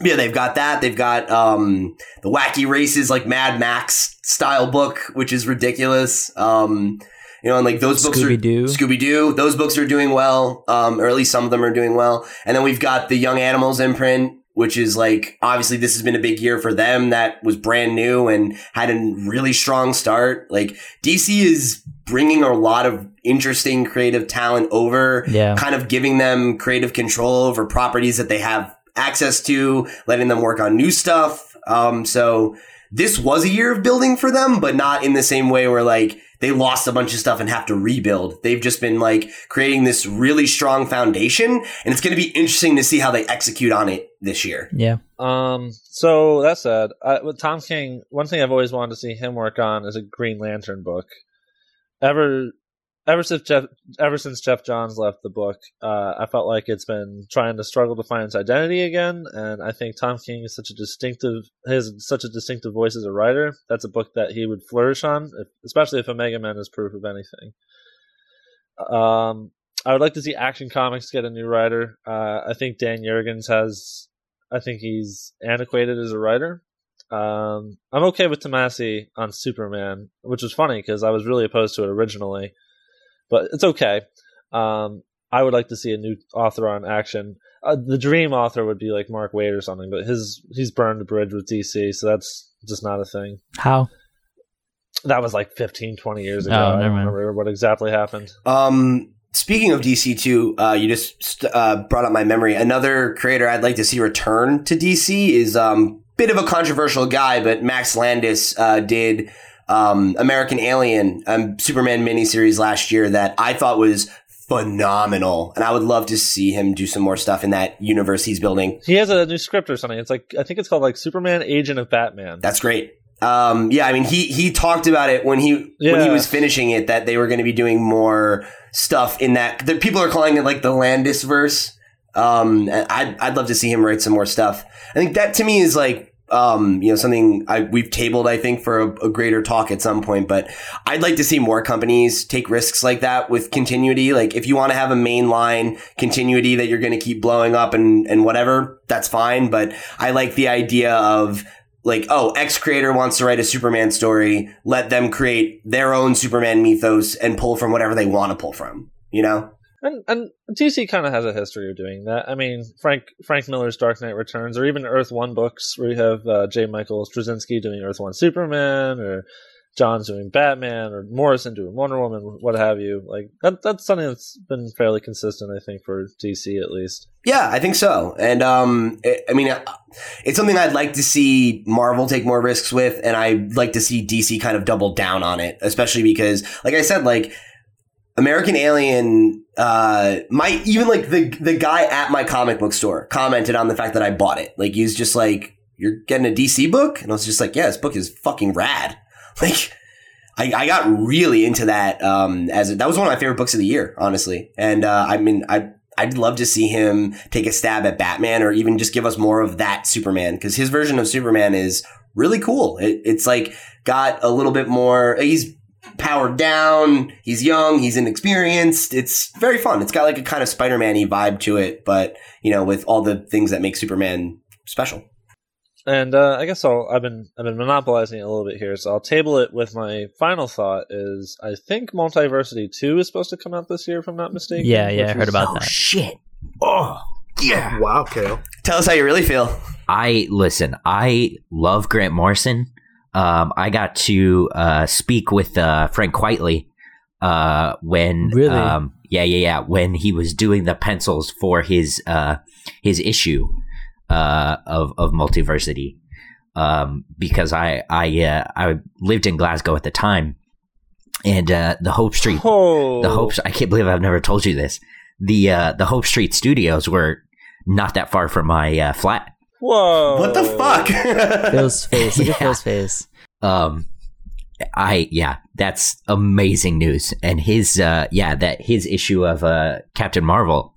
yeah, they've got that. They've got um, the wacky races like Mad Max style book, which is ridiculous. Um, you know, and like those books are Scooby-Doo. Scooby Doo. Those books are doing well, um, or at least some of them are doing well. And then we've got the Young Animals imprint, which is like obviously this has been a big year for them. That was brand new and had a really strong start. Like DC is bringing a lot of interesting creative talent over Yeah, kind of giving them creative control over properties that they have access to, letting them work on new stuff. Um, so this was a year of building for them, but not in the same way where like they lost a bunch of stuff and have to rebuild. They've just been like creating this really strong foundation, and it's going to be interesting to see how they execute on it this year. yeah. Um, so that said, I, with Tom King, one thing I've always wanted to see him work on is a Green Lantern book. Ever, ever since Jeff, ever since Geoff Johns left the book, uh, I felt like it's been trying to struggle to find its identity again. And I think Tom King is such a distinctive, has such a distinctive voice as a writer. That's a book that he would flourish on, especially if Omega Men is proof of anything. Um, I would like to see Action Comics get a new writer. Uh, I think Dan Jurgens has, I think he's antiquated as a writer. Um, I'm okay with Tomasi on Superman, which is funny because I was really opposed to it originally, but it's okay. Um, I would like to see a new author on Action. Uh, the dream author would be like Mark Waid or something, but his he's burned a bridge with DC, so that's just not a thing. How? That was like 15, 20 years ago. Oh, I don't remember what exactly happened. Um, speaking of DC too, uh, you just uh, brought up my memory. Another creator I'd like to see return to DC is um bit of a controversial guy, but Max Landis uh, did um American Alien, um Superman miniseries last year that I thought was phenomenal, and I would love to see him do some more stuff in that universe he's building. He has a new script or something. It's like I think it's called like Superman Agent of Batman. That's great. Um, yeah, I mean, he he talked about it when he when he was finishing it that they were going to be doing more stuff in that. The people are calling it like the Landis verse. Um, I'd I'd love to see him write some more stuff. I think that to me is like um, you know, something I we've tabled. I think for a, a greater talk at some point. But I'd like to see more companies take risks like that with continuity. Like if you want to have a mainline continuity that you're going to keep blowing up and and whatever, that's fine. But I like the idea of like, oh, X creator wants to write a Superman story. Let them create their own Superman mythos and pull from whatever they want to pull from. You know? And and DC kind of has a history of doing that. I mean, Frank Frank Miller's Dark Knight Returns, or even Earth One books, where you have uh, J. Michael Straczynski doing Earth One Superman, or Johns doing Batman, or Morrison doing Wonder Woman, what have you. Like that that's something that's been fairly consistent, I think, for DC at least. Yeah, I think so. And um, I I mean, uh, it's something I'd like to see Marvel take more risks with, and I'd like to see DC kind of double down on it, especially because, like I said, like American Alien, uh, my even like the the guy at my comic book store commented on the fact that I bought it. Like he was just like, "You're getting a DC book," and I was just like, "Yeah, this book is fucking rad." Like. I, I got really into that um, as a, that was one of my favorite books of the year, honestly. And uh, I mean, I I'd love to see him take a stab at Batman or even just give us more of that Superman because his version of Superman is really cool. It, it's like got a little bit more. He's powered down. He's young. He's inexperienced. It's very fun. It's got like a kind of Spider-Man y vibe to it, but you know, with all the things that make Superman special. And uh, I guess I'll, I've been I've been monopolizing it a little bit here, so I'll table it with my final thought. Is I think Multiversity Two is supposed to come out this year, if I'm not mistaken. Yeah, yeah, I heard is- about Oh that. shit! Oh yeah. Wow, Cale. Tell us how you really feel. I listen. I love Grant Morrison. Um, I got to uh, speak with uh, Frank Quitely uh, when Really? um, yeah, yeah, yeah, when he was doing the pencils for his uh, his issue uh, of of Multiversity. Um, because I I uh, I lived in Glasgow at the time, and uh, the Hope Street Oh, the Hope. I can't believe I've never told you this. The uh, the Hope Street Studios were not that far from my uh, flat. Whoa! What the fuck? Phil's face. Look at Phil's face. Um, I yeah, that's amazing news. And his uh, yeah, that his issue of uh, Captain Marvel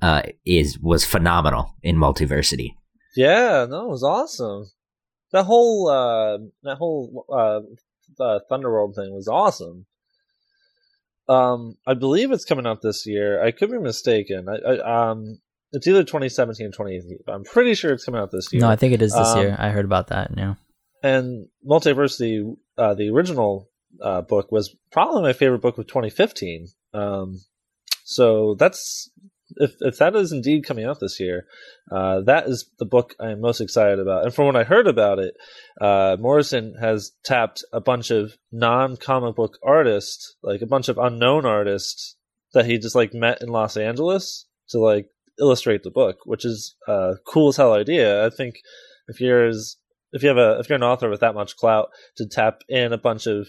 uh, is was phenomenal in Multiversity. Yeah, no, it was awesome. That whole uh, that whole uh, uh, Thunderworld thing was awesome. Um, I believe it's coming out this year. I could be mistaken. I, I um, it's either 2017 or 2018. But I'm pretty sure it's coming out this year. No, I think it is this Um, year. I heard about that. Yeah. and Multiversity, uh, the original uh, book was probably my favorite book of 2015. Um, so that's if if that is indeed coming out this year, uh, that is the book I am most excited about. And from what I heard about it, uh, Morrison has tapped a bunch of non-comic book artists, like a bunch of unknown artists that he just like met in Los Angeles to like illustrate the book, which is a cool as hell idea. I think if you're as if you have a if you're an author with that much clout to tap in a bunch of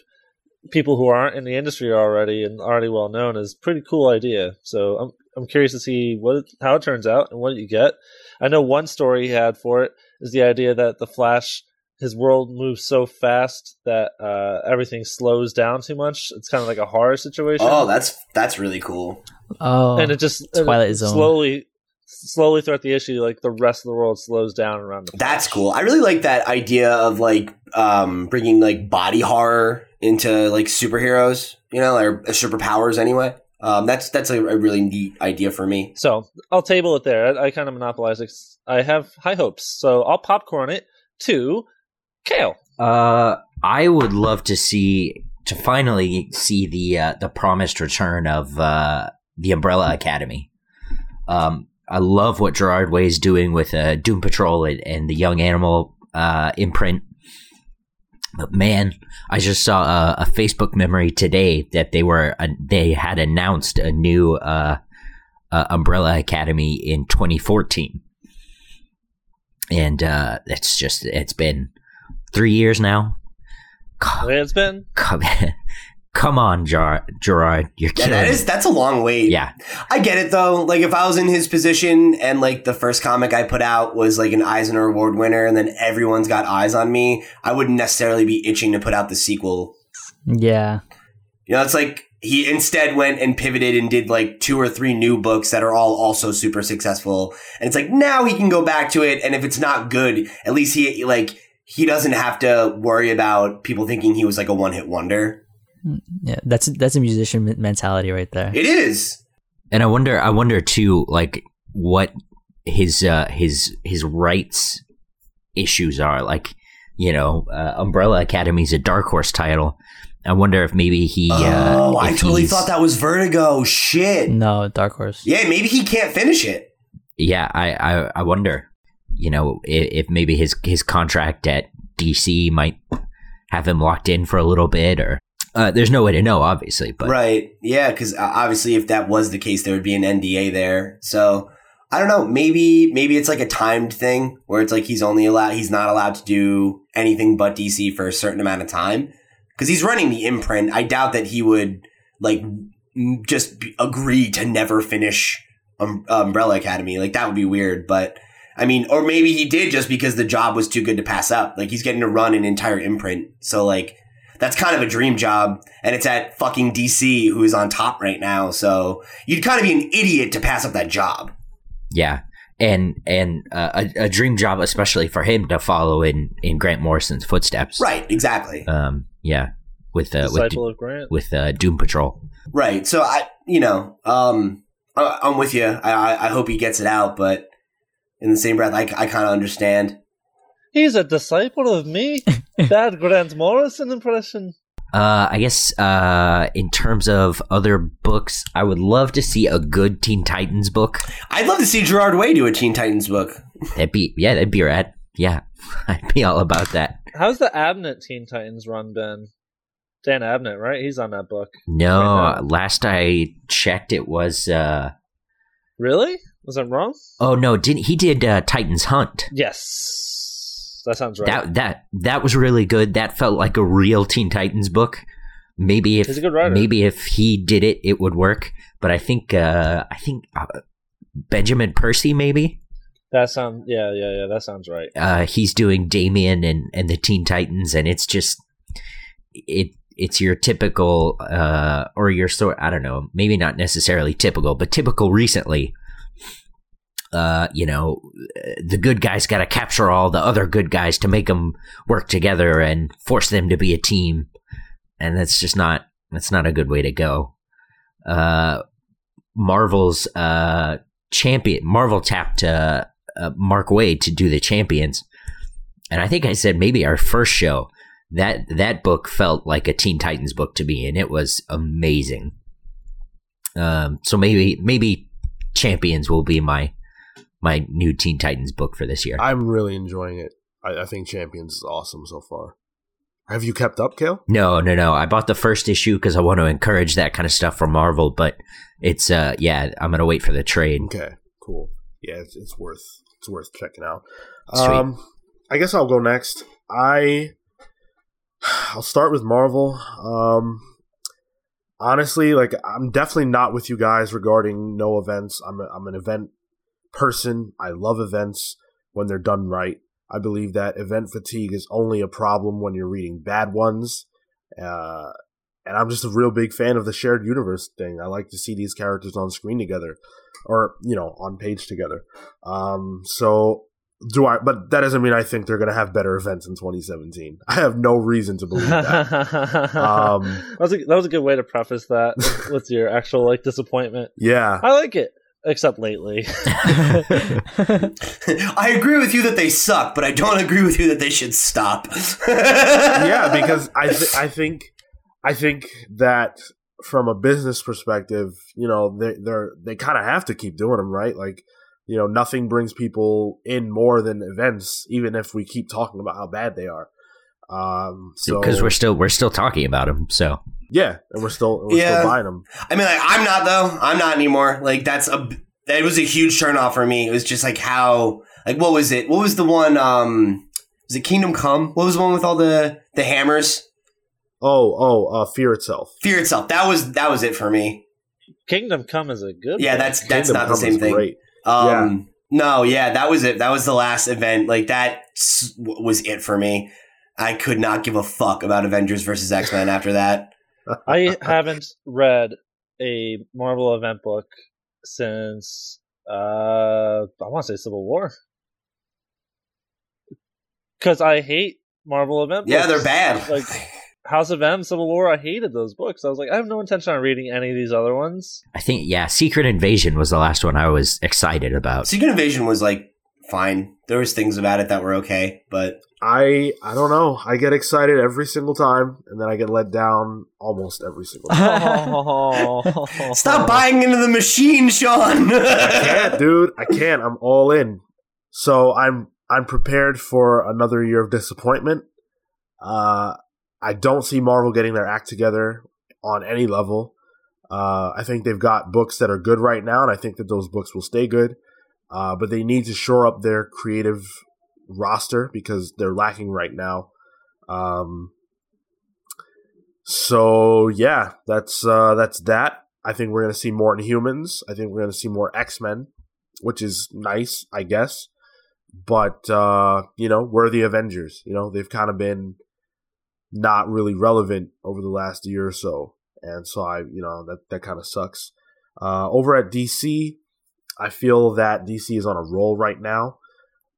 people who aren't in the industry already and already well known is a pretty cool idea. So I'm I'm curious to see what how it turns out and what you get. I know one story he had for it is the idea that the Flash his world moves so fast that uh, everything slows down too much. It's kind of like a horror situation. Oh, that's that's really cool. Oh, and it just Twilight it Zone. slowly slowly throughout the issue like the rest of the world slows down around the That's cool. I really like that idea of like um bringing like body horror into like superheroes, you know, or superpowers anyway. Um, that's that's a, a really neat idea for me. So I'll table it there. I, I kind of monopolize it. I have high hopes, so I'll popcorn it to Cale. Uh, I would love to see to finally see the uh, the promised return of uh, the Umbrella Academy. Um, I love what Gerard Way is doing with uh, Doom Patrol and, and the Young Animal uh, imprint. But man, I just saw a, a Facebook memory today that they were uh, they had announced a new uh, uh, Umbrella Academy in 2014, and uh, it's just it's been three years now. Come, It's been come on, Ger- Gerard, you're Yeah, killing. that it. is that's a long wait. yeah, I get it though. Like if I was in his position and like the first comic I put out was like an Eisner Award winner and then everyone's got eyes on me, I wouldn't necessarily be itching to put out the sequel. yeah. You know, it's like he instead went and pivoted and did like two or three new books that are all also super successful. And it's like now he can go back to it and if it's not good, at least he like he doesn't have to worry about people thinking he was like a one-hit wonder. Yeah, that's that's a musician mentality right there. It is. and I wonder, I wonder too, like what his uh, his his rights issues are. Like, you know, uh, Umbrella Academy is a Dark Horse title. I wonder if maybe he. Uh, oh, I totally he's- thought that was Vertigo. Shit. No, Dark Horse. Yeah, maybe he can't finish it. Yeah, I, I, I wonder, you know, if, if maybe his his contract at DC might have him locked in for a little bit, or uh, there's no way to know, obviously. But right. Yeah, because obviously, if that was the case, there would be an NDA there. So I don't know. Maybe maybe it's like a timed thing where it's like he's only allowed he's not allowed to do anything but DC for a certain amount of time because he's running the imprint. I doubt that he would like just agree to never finish um, Umbrella Academy. Like that would be weird, but. I mean, or maybe he did just because the job was too good to pass up. Like he's getting to run an entire imprint. So like that's kind of a dream job. And it's at fucking DC who is on top right now. So you'd kind of be an idiot to pass up that job. yeah, and and uh, a, a dream job, especially for him to follow in in Grant Morrison's footsteps. Right. Exactly. Um. Yeah. With uh, with disciple of Grant. with uh, Doom Patrol. Right. So I, you know, um, I, I'm with you. I, I, I hope he gets it out, but in the same breath, I, I kind of understand. He's a disciple of me. Bad Grant Morrison impression. Uh, I guess uh, in terms of other books, I would love to see a good Teen Titans book. I'd love to see Gerard Way do a Teen Titans book. That'd be yeah, that'd be rad. Yeah, I'd be all about that. How's the Abnett Teen Titans run been? Dan Abnett, right? He's on that book. No, Right last I checked, it was. uh Really? Was I wrong? Oh no, didn't he did uh, Titans Hunt? Yes. That sounds right. That that that was really good. That felt like a real Teen Titans book. Maybe if He's a good writer. maybe if he did it, it would work. But I think uh I think uh, Benjamin Percy maybe That sounds yeah, yeah, yeah, that sounds right. uh he's doing Damian and and the Teen Titans, and it's just it it's your typical uh or your sort I don't know maybe not necessarily typical, but typical recently. Uh, you know, the good guys got to capture all the other good guys to make them work together and force them to be a team, and that's just not that's not a good way to go. Uh, Marvel's uh champion Marvel tapped uh, uh Mark Waid to do the champions, and I think I said maybe our first show that that book felt like a Teen Titans book to me, and it was amazing. Um, so maybe maybe Champions will be my my new Teen Titans book for this year. I'm really enjoying it. I, I think Champions is awesome so far. Have you kept up, Cale? No, no, no. I bought the first issue because I want to encourage that kind of stuff from Marvel, but it's uh yeah, I'm gonna wait for the trade. Okay, cool. Yeah, it's, it's worth it's worth checking out. Sweet. Um, I guess I'll go next. I I'll start with Marvel. Um, honestly, like I'm definitely not with you guys regarding no events. I'm a, I'm an event person. I love events when they're done right. I believe that event fatigue is only a problem when you're reading bad ones. Uh, and I'm just a real big fan of the shared universe thing. I like to see these characters on screen together, or you know, on page together. Um, so do I? But that doesn't mean I think they're going to have better events in 2017. I have no reason to believe that. um, that, was a, that was a good way to preface that with, with your actual like disappointment. Yeah, I like it, except lately. I agree with you that they suck, but I don't agree with you that they should stop. yeah, because I th- I think I think that from a business perspective, you know, they they're they kind of have to keep doing them, right? Like, you know, nothing brings people in more than events, even if we keep talking about how bad they are. Um, so because we're still we're still talking about them, so yeah, and we're still we're Yeah. still buying them. I mean, like, I'm not though. I'm not anymore. Like that's a that was a huge turnoff for me. It was just like how like what was it? What was the one? Um, was it Kingdom Come? What was the one with all the the hammers? Oh, oh, uh, Fear itself. Fear itself. That was that was it for me. Kingdom Come is a good. Yeah, book. that's that's Kingdom not the same thing. Great. Um, no, yeah, that was it. That was the last event. Like that was it for me. I could not give a fuck about Avengers versus X Men after that. I haven't read a Marvel event book since uh I want to say Civil War. Cuz I hate Marvel event Yeah, books. they're bad. Like House of M, Civil War, I hated those books. I was like, I have no intention on reading any of these other ones. I think yeah, Secret Invasion was the last one I was excited about. Secret Invasion was like fine. There was things about it that were okay, but I I don't know. I get excited every single time, and then I get let down almost every single time. stop buying into the machine, Sean. I can't, dude. I can't. I'm all in. So I'm I'm prepared for another year of disappointment. Uh, I don't see Marvel getting their act together on any level. Uh, I think they've got books that are good right now, and I think that those books will stay good. Uh, but they need to shore up their creative roster because they're lacking right now. Um, so yeah, that's uh, that's that. I think we're gonna see more Inhumans. I think we're gonna see more X Men, which is nice, I guess. But uh, you know, we're the Avengers. You know, they've kind of been not really relevant over the last year or so, and so I, you know, that that kind of sucks. Uh, over at DC, I feel that DC is on a roll right now.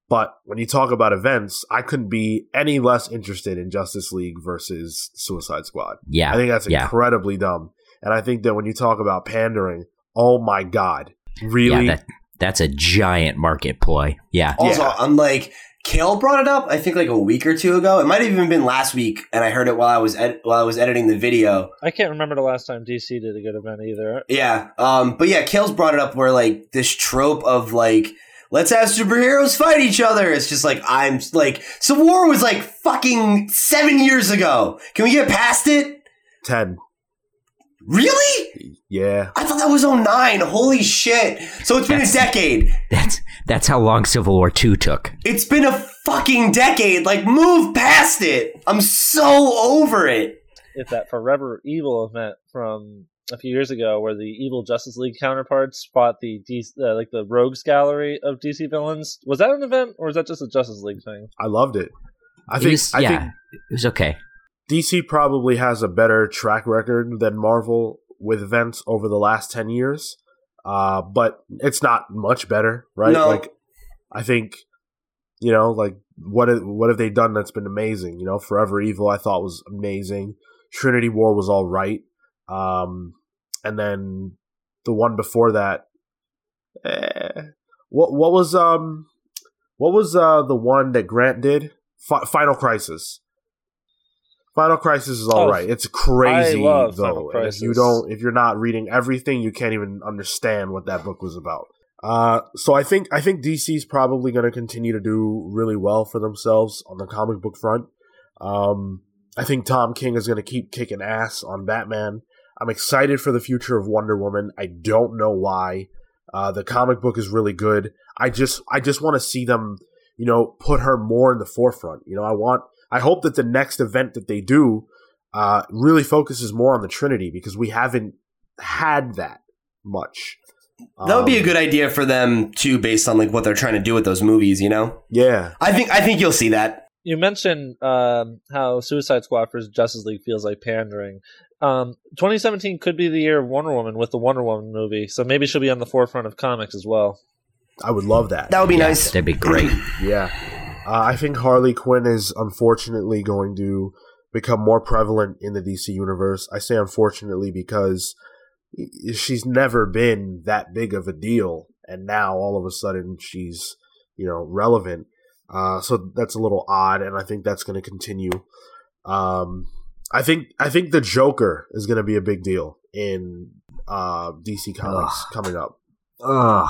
But when you talk about events, I couldn't be any less interested in Justice League versus Suicide Squad. Yeah, I think that's yeah. incredibly dumb. And I think that when you talk about pandering, oh my god, really? Yeah, that, that's a giant market ploy. Yeah. Also, Yeah. I'm like, Cale brought it up. I think like a week or two ago. It might have even been last week, and I heard it while I was ed- while I was editing the video. I can't remember the last time DC did a good event either. Yeah, um, but yeah, Cale's brought it up where like this trope of like. Let's have superheroes fight each other. It's just like I'm like Civil War was like fucking seven years ago. Can we get past it? 10. Really? Yeah. I thought that was 09. Holy shit. So it's been a decade. That's that's how long Civil War Two took. It's been a fucking decade. Like, move past it. I'm so over it. It's that Forever Evil event from a few years ago, where the evil Justice League counterparts fought the DC, uh, like the Rogues Gallery of DC villains. Was that an event, or was that just a Justice League thing? I loved it. I It think was- I yeah, think it was okay. DC probably has a better track record than Marvel with events over the last 10 years. Uh, but it's not much better, right? No. Like I think you know, like what have- what have they done that's been amazing? You know, Forever Evil I thought was amazing. Trinity War was all right. Um, and then the one before that eh, what what was um what was uh the one that Grant did? Fi- Final Crisis. Final Crisis is all Oh, right. It's crazy though. If you don't, if you're not reading everything, you can't even understand what that book was about. Uh, so I think I think DC's probably going to continue to do really well for themselves on the comic book front. Um, I think Tom King is going to keep kicking ass on Batman. I'm excited for the future of Wonder Woman. I don't know why. Uh, the comic book is really good. I just I just want to see them, you know, put her more in the forefront. You know, I want I hope that the next event that they do uh, really focuses more on the Trinity because we haven't had that much. That would be a Um, good idea for them too, based on like what they're trying to do with those movies. You know, Yeah, I think I think you'll see that. You mentioned um, how Suicide Squad versus Justice League feels like pandering. Um, 2017 could be the year of Wonder Woman with the Wonder Woman movie, so maybe she'll be on the forefront of comics as well. I would love that. That would be Yeah, nice. That'd be great. Yeah. Uh, I think Harley Quinn is unfortunately going to become more prevalent in the DC universe. I say unfortunately because she's never been that big of a deal, and now all of a sudden she's, you know, relevant. Uh, so that's a little odd, and I think that's going to continue. Um, I think I think the Joker is going to be a big deal in uh, DC Comics coming up. Ugh.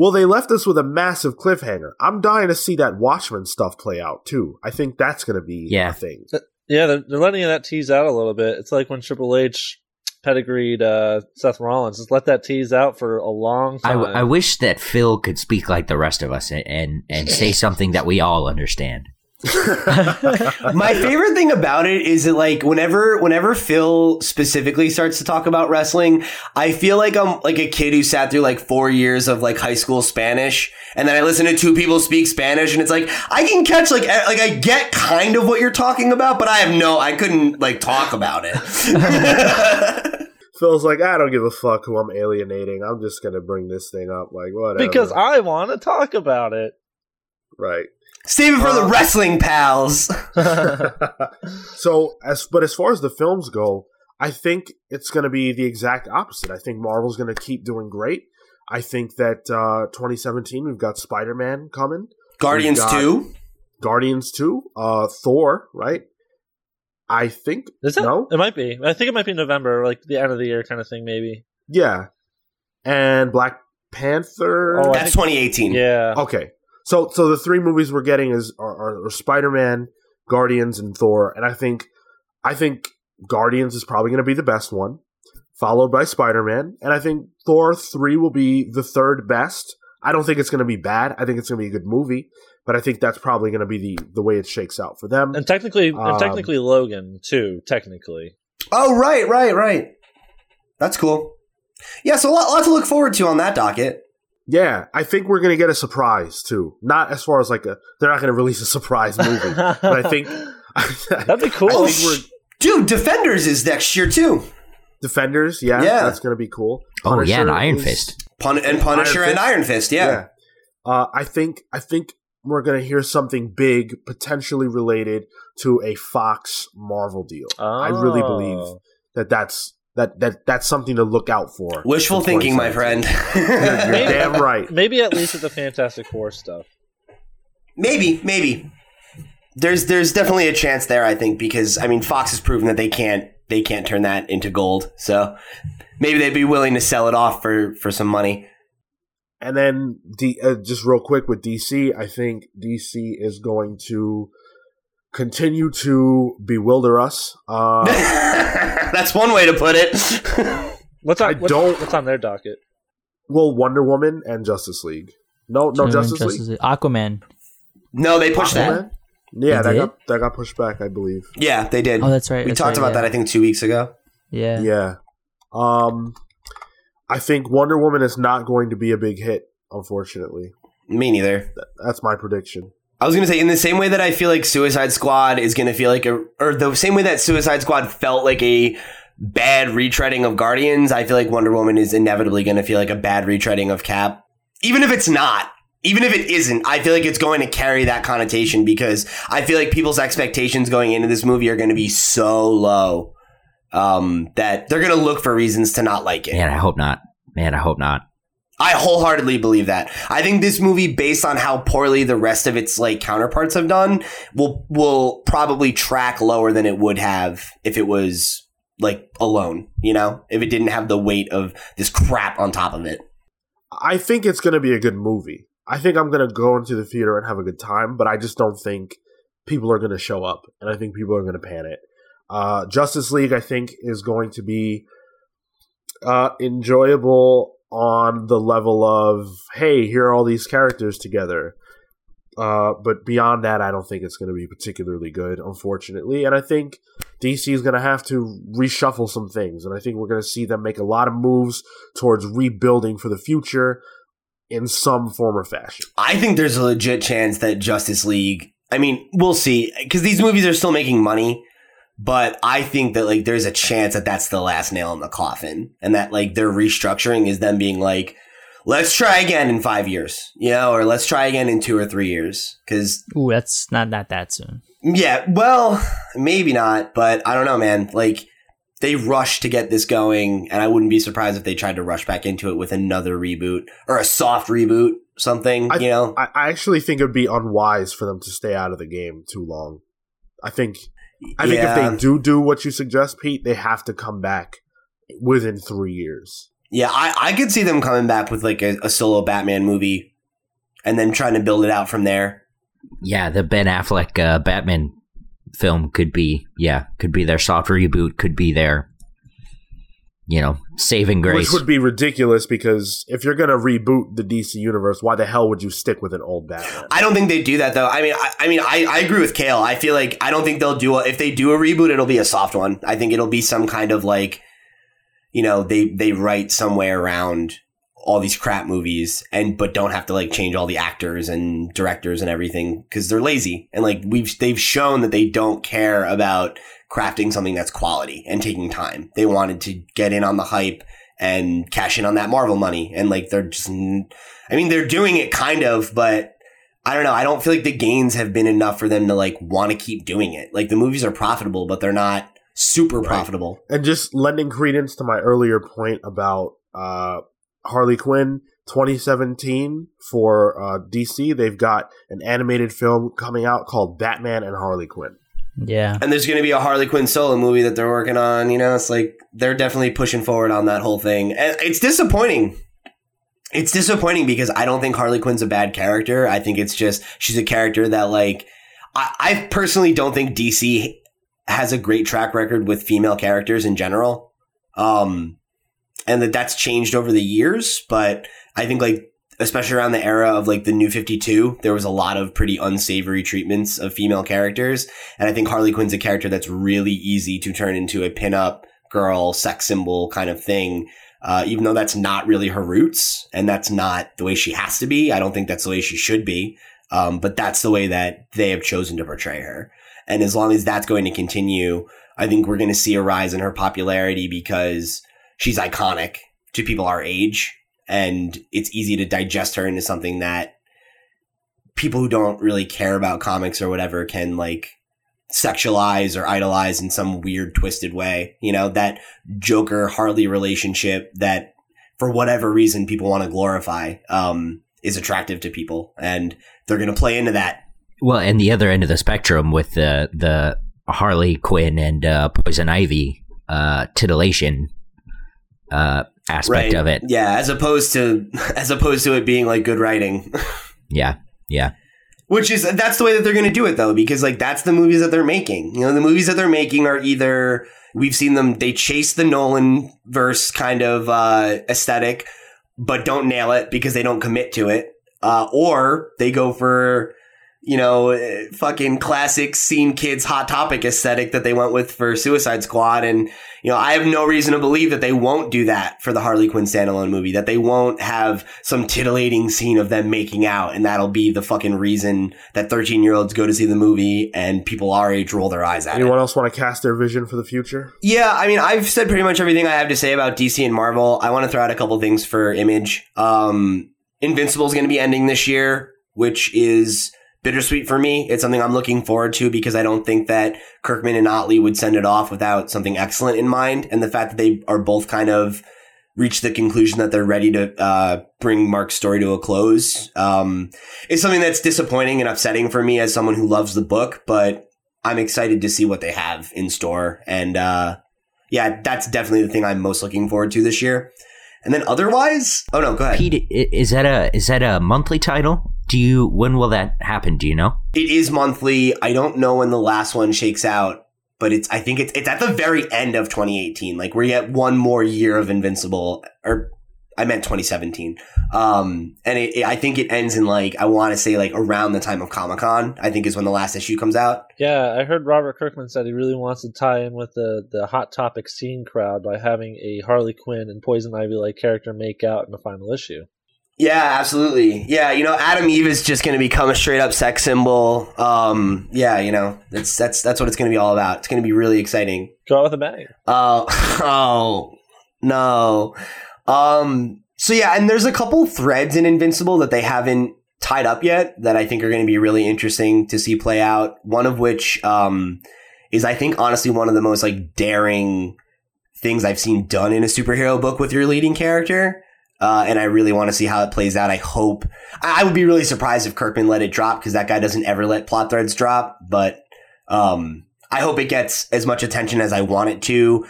Well, they left us with a massive cliffhanger. I'm dying to see that Watchmen stuff play out too. I think that's going to be Yeah. a thing. Yeah, they're, they're letting that tease out a little bit. It's like when Triple H pedigreed uh, Seth Rollins. Just let that tease out for a long I, time. w- I wish that Phil could speak like the rest of us and, and, and say something that we all understand. My favorite thing about it is that like whenever whenever Phil specifically starts to talk about wrestling, I feel like I'm like a kid who sat through like four years of like high school Spanish, and then I listen to two people speak Spanish, and it's like I can catch like like I get kind of what you're talking about, but I have no I couldn't like talk about it. Phil's like, I don't give a fuck who I'm alienating. I'm just going to bring this thing up. Like, whatever. because I want to talk about it. right. Save it for the Uh, wrestling pals. so, as but as far as the films go, I think it's going to be the exact opposite. I think Marvel's going to keep doing great. I think that uh, 2017 we've got Spider Man coming, Guardians We've two. Guardians 2, uh, Thor, right? I think Is it? no, It might be. I think it might be November, like the end of the year kind of thing, maybe. yeah, and Black Panther. Oh, I That's 2018. Yeah. Okay, so so the three movies we're getting is are, are, are Spider Man, Guardians, and Thor, and I think I think Guardians is probably going to be the best one, followed by Spider Man, and I think Thor three will be the third best. I don't think it's going to be bad. I think it's going to be a good movie, but I think that's probably going to be the the way it shakes out for them. And technically, Um, and technically Logan too. Technically, Oh, right, right, right. That's cool. Yeah, so a lot, lot to look forward to on that docket. Yeah, I think we're going to get a surprise too. Not as far as like a they're not going to release a surprise movie, but I think that'd be cool. I Oh, think we're dude, Defenders is next year too. Defenders. Yeah, Yeah. that's going to be cool. Oh, yeah, and Iron is- Fist. Pun- and Punisher Iron and Iron Fist, yeah. Uh, I think I think we're gonna hear something big, potentially related to a Fox Marvel deal. I really believe Oh. that that's that that that's something to look out for. Wishful thinking, my friend. 2017. You're Maybe- damn right. Maybe at least with the Fantastic Four stuff. maybe, maybe. There's there's definitely a chance there, I think, because I mean Fox has proven that they can't they can't turn that into gold. So maybe they'd be willing to sell it off for for some money. And then D, uh, just real quick with DC, I think DC is going to continue to bewilder us. Uh, That's one way to put it. What's on? I what's, don't- What's on their docket? well, Wonder Woman and Justice League. No, no Wonder Woman, Justice, League. League. Aquaman. no, they pushed that. Yeah, They that did? got that got pushed back, I believe. Yeah, they did. Oh, that's right. we that's talked right, about that. I think, two weeks ago. Yeah. Yeah. Um I think Wonder Woman is not going to be a big hit, unfortunately. Me neither. That's my prediction. I was going to say, in the same way that I feel like Suicide Squad is going to feel like a, or the same way that Suicide Squad felt like a bad retreading of Guardians, I feel like Wonder Woman is inevitably going to feel like a bad retreading of Cap. Even if it's not, even if it isn't, I feel like it's going to carry that connotation because I feel like people's expectations going into this movie are going to be so low um, that they're going to look for reasons to not like it. Man, I hope not. Man, I hope not. I wholeheartedly believe that. I think this movie, based on how poorly the rest of its like counterparts have done, will will probably track lower than it would have if it was like alone. You know, if it didn't have the weight of this crap on top of it. I think it's going to be a good movie. I think I'm going to go into the theater and have a good time, but I just don't think people are going to show up, and I think people are going to pan it. Uh, Justice League, I think, is going to be uh, enjoyable on the level of, hey, here are all these characters together. Uh, but beyond that, I don't think it's going to be particularly good, unfortunately. And I think DC is going to have to reshuffle some things, and I think we're going to see them make a lot of moves towards rebuilding for the future in some form or fashion. I think there's a legit chance that Justice League. I mean, we'll see because these movies are still making money, but I think that like there's a chance that that's the last nail in the coffin, and that like their restructuring is them being like, let's try again in five years, you know, or let's try again in two or three years, because Ooh, that's not not that soon. yeah, well, maybe not, but I don't know, man. Like they rushed to get this going, and I wouldn't be surprised if they tried to rush back into it with another reboot or a soft reboot, something. I- you know, I, I actually think it would be unwise for them to stay out of the game too long. I think I think Yeah. if they do do what you suggest, Pete, they have to come back within three years. Yeah, I, I could see them coming back with like a, a solo Batman movie and then trying to build it out from there. Yeah, the Ben Affleck uh, Batman film could be yeah could be their soft reboot. Could be their you know saving grace. Which would be ridiculous because if you're going to reboot the DC universe, why the hell would you stick with an old Batman? I don't think they do that though. I mean, I, I mean, I, I agree with Cale. I feel like I don't think they'll do a, if they do a reboot, it'll be a soft one. I think it'll be some kind of like, you know, they they write some way around all these crap movies and but don't have to like change all the actors and directors and everything because they're lazy and like we've they've shown that they don't care about crafting something that's quality and taking time. They wanted to get in on the hype and cash in on that Marvel money and like they're just I mean they're doing it kind of but I don't know. I don't feel like the gains have been enough for them to like want to keep doing it. Like the movies are profitable, but they're not super Right. profitable. And just lending credence to my earlier point about uh, Harley Quinn 2017 for uh, DC, they've got an animated film coming out called Batman and Harley Quinn. Yeah. And there's going to be a Harley Quinn solo movie that they're working on. You know, it's like they're definitely pushing forward on that whole thing. And it's disappointing. It's disappointing because I don't think Harley Quinn's a bad character. I think it's just she's a character that like I, I personally don't think DC has a great track record with female characters in general. Um, and that that's changed over the years, but I think like especially around the era of like the new 52, there was a lot of pretty unsavory treatments of female characters. And I think Harley Quinn's a character that's really easy to turn into a pinup girl, sex symbol kind of thing. Uh, even though that's not really her roots and that's not the way she has to be. I don't think that's the way she should be. Um, but that's the way that they have chosen to portray her. And as long as that's going to continue, I think we're going to see a rise in her popularity because she's iconic to people our age and it's easy to digest her into something that people who don't really care about comics or whatever can like sexualize or idolize in some weird twisted way. You know, that Joker Harley relationship that for whatever reason people want to glorify um is attractive to people and they're going to play into that. Well, and the other end of the spectrum with the the Harley Quinn and uh, Poison Ivy uh, titillation uh, aspect of it. Yeah, as opposed to as opposed to it being like good writing. Yeah, yeah. Which is that's the way that they're going to do it though, because like that's the movies that they're making. You know, the movies that they're making are either we've seen them they chase the Nolan verse kind of uh, aesthetic, but don't nail it because they don't commit to it, uh, or they go for you know eh, fucking classic scene kids hot topic aesthetic that they went with for Suicide Squad, and you know I have no reason to believe that they won't do that for the Harley Quinn standalone movie. That they won't have some titillating scene of them making out, and that'll be the fucking reason that thirteen year olds go to see the movie and people our age roll their eyes at it. Anyone else want to cast their vision for the future? Yeah, I mean, I've said pretty much everything I have to say about DC and Marvel. I want to throw out a couple things for Image. Um, Invincible is going to be ending this year, which is bittersweet for me. It's something I'm looking forward to because I don't think that Kirkman and Ottley would send it off without something excellent in mind. And the fact that they are both kind of reached the conclusion that they're ready to uh, bring Mark's story to a close um, is something that's disappointing and upsetting for me as someone who loves the book, but I'm excited to see what they have in store. And uh, yeah, that's definitely the thing I'm most looking forward to this year. And then otherwise, oh no, go ahead. Pete, is that a is that a monthly title? Do you when will that happen? Do you know? It is monthly. I don't know when the last one shakes out, but it's I think it's it's at the very end of 2018. Like we're get one more year of Invincible, or I meant 2017. Um, and it, it- I think it ends in like I want to say like around the time of Comic Con. I think is when the last issue comes out. Yeah, I heard Robert Kirkman said he really wants to tie in with the, the Hot Topic scene crowd by having a Harley Quinn and Poison Ivy like character make out in the final issue. Yeah, absolutely. Yeah, you know, Atom Eve is just going to become a straight up sex symbol. Um, yeah, you know, that's that's that's what it's going to be all about. It's going to be really exciting. Out with a bang. Oh, oh no. Um, so yeah, and there's a couple threads in Invincible that they haven't tied up yet that I think are going to be really interesting to see play out. One of which um, is, I think, honestly, one of the most like daring things I've seen done in a superhero book with your leading character. Uh, and I really want to see how it plays out. I hope I I would be really surprised if Kirkman let it drop because that guy doesn't ever let plot threads drop. But um, I hope it gets as much attention as I want it to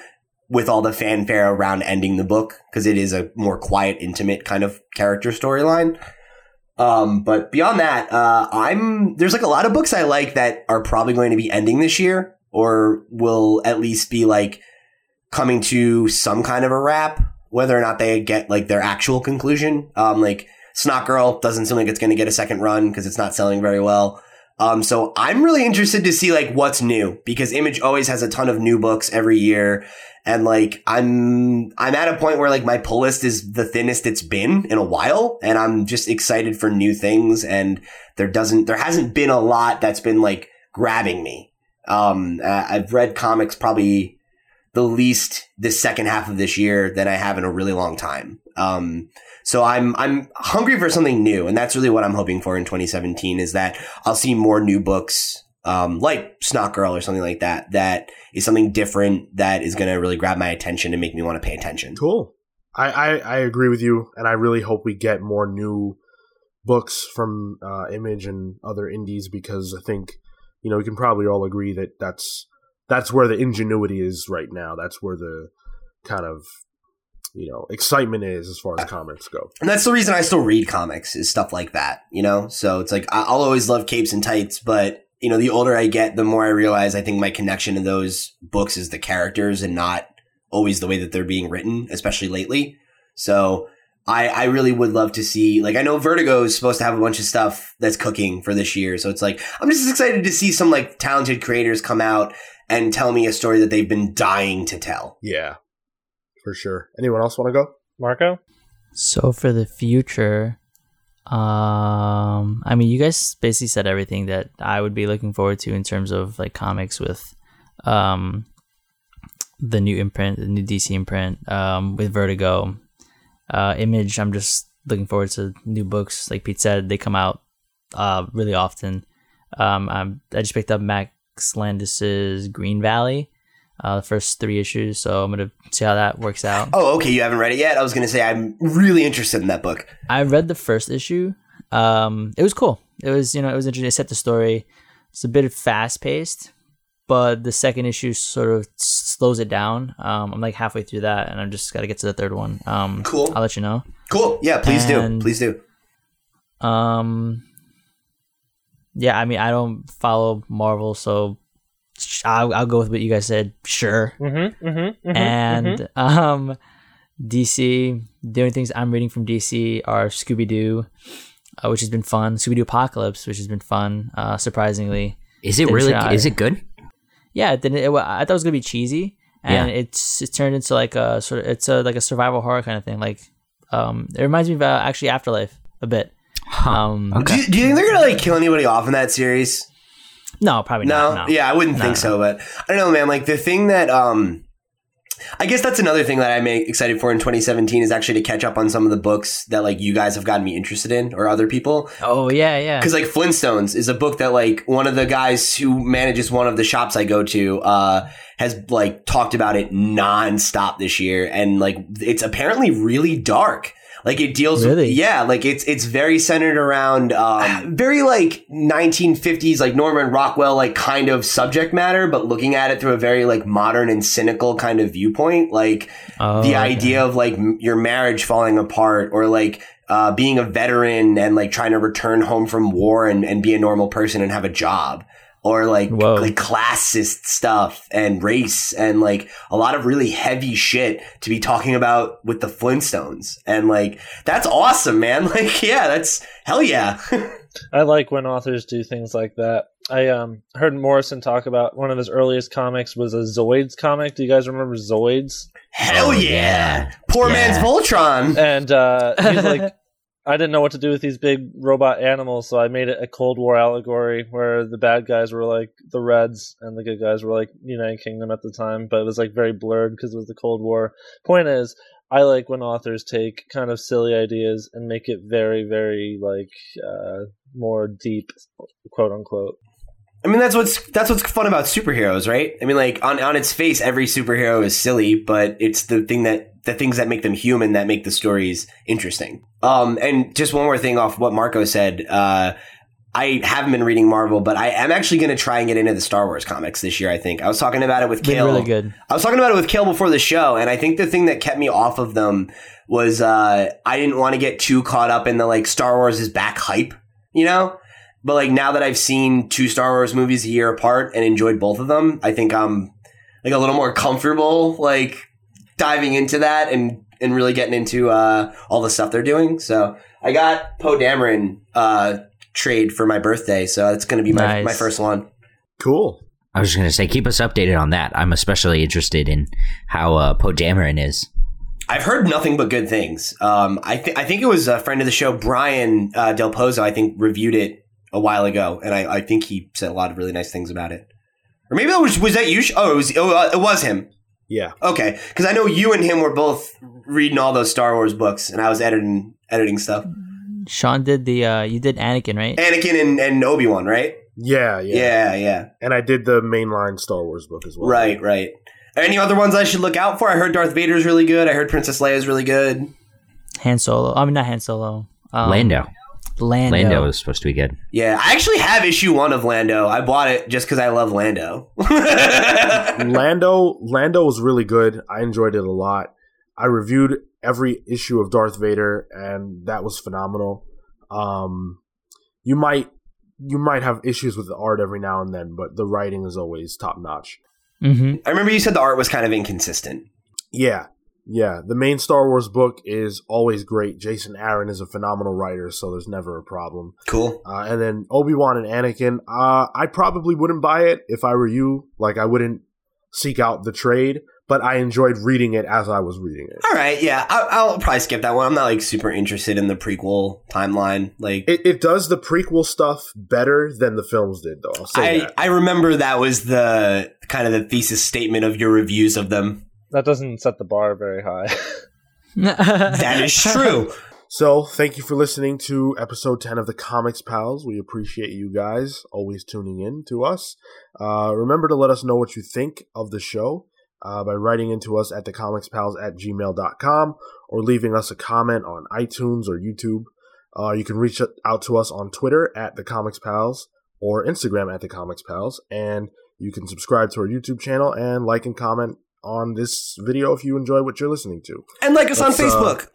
with all the fanfare around ending the book because it is a more quiet, intimate kind of character storyline. Um, but beyond that, uh, I'm there's like a lot of books I like that are probably going to be ending this year or will at least be like coming to some kind of a wrap, whether or not they get like their actual conclusion. Um, like Snotgirl doesn't seem like it's going to get a second run because it's not selling very well. Um, so I'm really interested to see like what's new because Image always has a ton of new books every year. And like I'm I'm at a point where like my pull list is the thinnest it's been in a while and I'm just excited for new things and there doesn't there hasn't been a lot that's been like grabbing me. Um uh, I've read comics probably the least this second half of this year than I have in a really long time. Um so I'm I'm hungry for something new and that's really what I'm hoping for in 2017 is that I'll see more new books um, like Snotgirl or something like that, that is something different that is going to really grab my attention and make me want to pay attention. Cool. I, I, I agree with you, and I really hope we get more new books from uh, Image and other indies because I think you know we can probably all agree that that's that's where the ingenuity is right now. That's where the kind of you know excitement is as far as comics go. And that's the reason I still read comics is stuff like that, you know? So it's like, I'll always love capes and tights, but you know, the older I get, the more I realize I think my connection to those books is the characters and not always the way that they're being written, especially lately. So I, I really would love to see, like, I know Vertigo is supposed to have a bunch of stuff that's cooking for this year. So it's like, I'm just excited to see some like talented creators come out and tell me a story that they've been dying to tell. Yeah, for sure. Anyone else want to go? Marco? So for the future, um, I mean, you guys basically said everything that I would be looking forward to in terms of like comics with, um, the new imprint, the new DC imprint, um, with Vertigo, uh, Image. I'm just looking forward to new books. Like Pete said, they come out, uh, really often. Um, I'm, I just picked up Max Landis's Green Valley, uh, the first three issues. So I'm gonna see how that works out. Oh, okay. You haven't read it yet? I was going to say, I'm really interested in that book. I read the first issue. Um, it was cool. It was you know it was interesting. It set the story. It's a bit fast paced, but the second issue sort of slows it down. Um, I'm like halfway through that, and I'm just got to get to the third one. Um, Cool. I'll let you know. Cool. Yeah, please do. Please do. Um, yeah, I mean I don't follow Marvel, so I'll, I'll go with what you guys said. Sure. Mm-hmm, mm-hmm, and um DC the only things I'm reading from DC are Scooby Doo, uh, which has been fun. Scooby Doo Apocalypse, which has been fun. Uh, surprisingly, Is it really? try. Is it good? yeah. It. It, wa- I thought it was gonna be cheesy, and Yeah. it's it turned into like a sort of it's a like a survival horror kind of thing. Like, um, it reminds me of uh, actually Afterlife a bit. Huh. Um, Okay. Do, you, do you think they're gonna like kill anybody off in that series? no, probably No, not. No. yeah, I wouldn't No, think no. so, but I don't know, man. Like the thing that, um, I guess that's another thing that I'm excited for in 2017 is actually to catch up on some of the books that like you guys have gotten me interested in or other people. Oh yeah, yeah. Because like Flintstones is a book that like one of the guys who manages one of the shops I go to uh, has like talked about it nonstop this year, and like it's apparently really dark. Like it deals, Really? yeah. Like it's it's very centered around um, very like 1950s like Norman Rockwell like kind of subject matter, but looking at it through a very like modern and cynical kind of viewpoint. Like Oh, the okay. idea of like m- your marriage falling apart or like uh, being a veteran and like trying to return home from war and, and be a normal person and have a job. Or like Whoa. like classist stuff and race and like a lot of really heavy shit to be talking about with the Flintstones. And like that's awesome, man. Like yeah, that's hell yeah. I like when authors do things like that. I um heard Morrison talk about one of his earliest comics was a Zoids comic. Do you guys remember Zoids? hell Oh, yeah. yeah. Poor Yeah. man's Voltron. And uh, he's like, I didn't know what to do with these big robot animals, so I made it a Cold War allegory where the bad guys were like the Reds and the good guys were like the United Kingdom at the time, but it was like very blurred because it was the Cold War. Point is, I like when authors take kind of silly ideas and make it very, very like uh, more deep, quote unquote. I mean, that's what's that's what's fun about superheroes, right? I mean, like on on its face, every superhero is silly, but it's the thing that the things that make them human that make the stories interesting. Um, and just one more thing off what Marco said. Uh, I haven't been reading Marvel, but I am actually going to try and get into the Star Wars comics this year. I think I was talking about it with Cale. really good. I was talking about it with Cale before the show, and I think the thing that kept me off of them was uh, I didn't want to get too caught up in the like Star Wars is back hype, you know. But like now that I've seen two Star Wars movies a year apart and enjoyed both of them, I think I'm like a little more comfortable like diving into that and and really getting into uh, all the stuff they're doing. So I got Poe Dameron uh, trade for my birthday, so it's going to be my Nice. my first one. Cool. I was just gonna say, keep us updated on that. I'm especially interested in how uh, Poe Dameron is. I've heard nothing but good things. Um, I think I think it was a friend of the show, Brian uh, Del Pozo. I think reviewed it a while ago, and I, I think he said a lot of really nice things about it. Or maybe that was was that you? Oh, it was oh, uh, it was him. Yeah. Okay, because I know you and him were both reading all those Star Wars books, and I was editing editing stuff. Sean did the uh you did Anakin, right? Anakin and, and Obi Wan, right? Yeah, yeah. Yeah, yeah, And I did the mainline Star Wars book as well. right, right. Any other ones I should look out for? I heard Darth Vader's really good. I heard Princess Leia's really good. Han Solo. I mean not Han Solo. Um, Lando. Lando. Lando is supposed to be good. Yeah, I actually have issue one of Lando. I bought it just because I love Lando. Lando Lando was really good. I enjoyed it a lot. I reviewed every issue of Darth Vader and that was phenomenal. Um you might you might have issues with the art every now and then, but the writing is always top notch. hmm I remember you said the art was kind of inconsistent. Yeah. Yeah, the main Star Wars book is always great. Jason Aaron is a phenomenal writer, so there's never a problem. Cool. Uh, and then Obi Wan and Anakin, uh, I probably wouldn't buy it if I were you. Like, I wouldn't seek out the trade, but I enjoyed reading it as I was reading it. All right, yeah, I, I'll probably skip that one. I'm not like super interested in the prequel timeline. Like, It, it does the prequel stuff better than the films did, though. I'll say I that. I remember that was the kind of the thesis statement of your reviews of them. That doesn't set the bar very high. That is true. So, thank you for listening to episode 10 of the Comics Pals. We appreciate you guys always tuning in to us. Uh, remember to let us know what you think of the show uh, by writing into us at thecomicspals at gmail.com or leaving us a comment on iTunes or YouTube. Uh, you can reach out to us on Twitter at the Comics Pals or Instagram at the Comics Pals, and you can subscribe to our YouTube channel and like and comment on this video if you enjoy what you're listening to. And like us on Let's, uh, Facebook.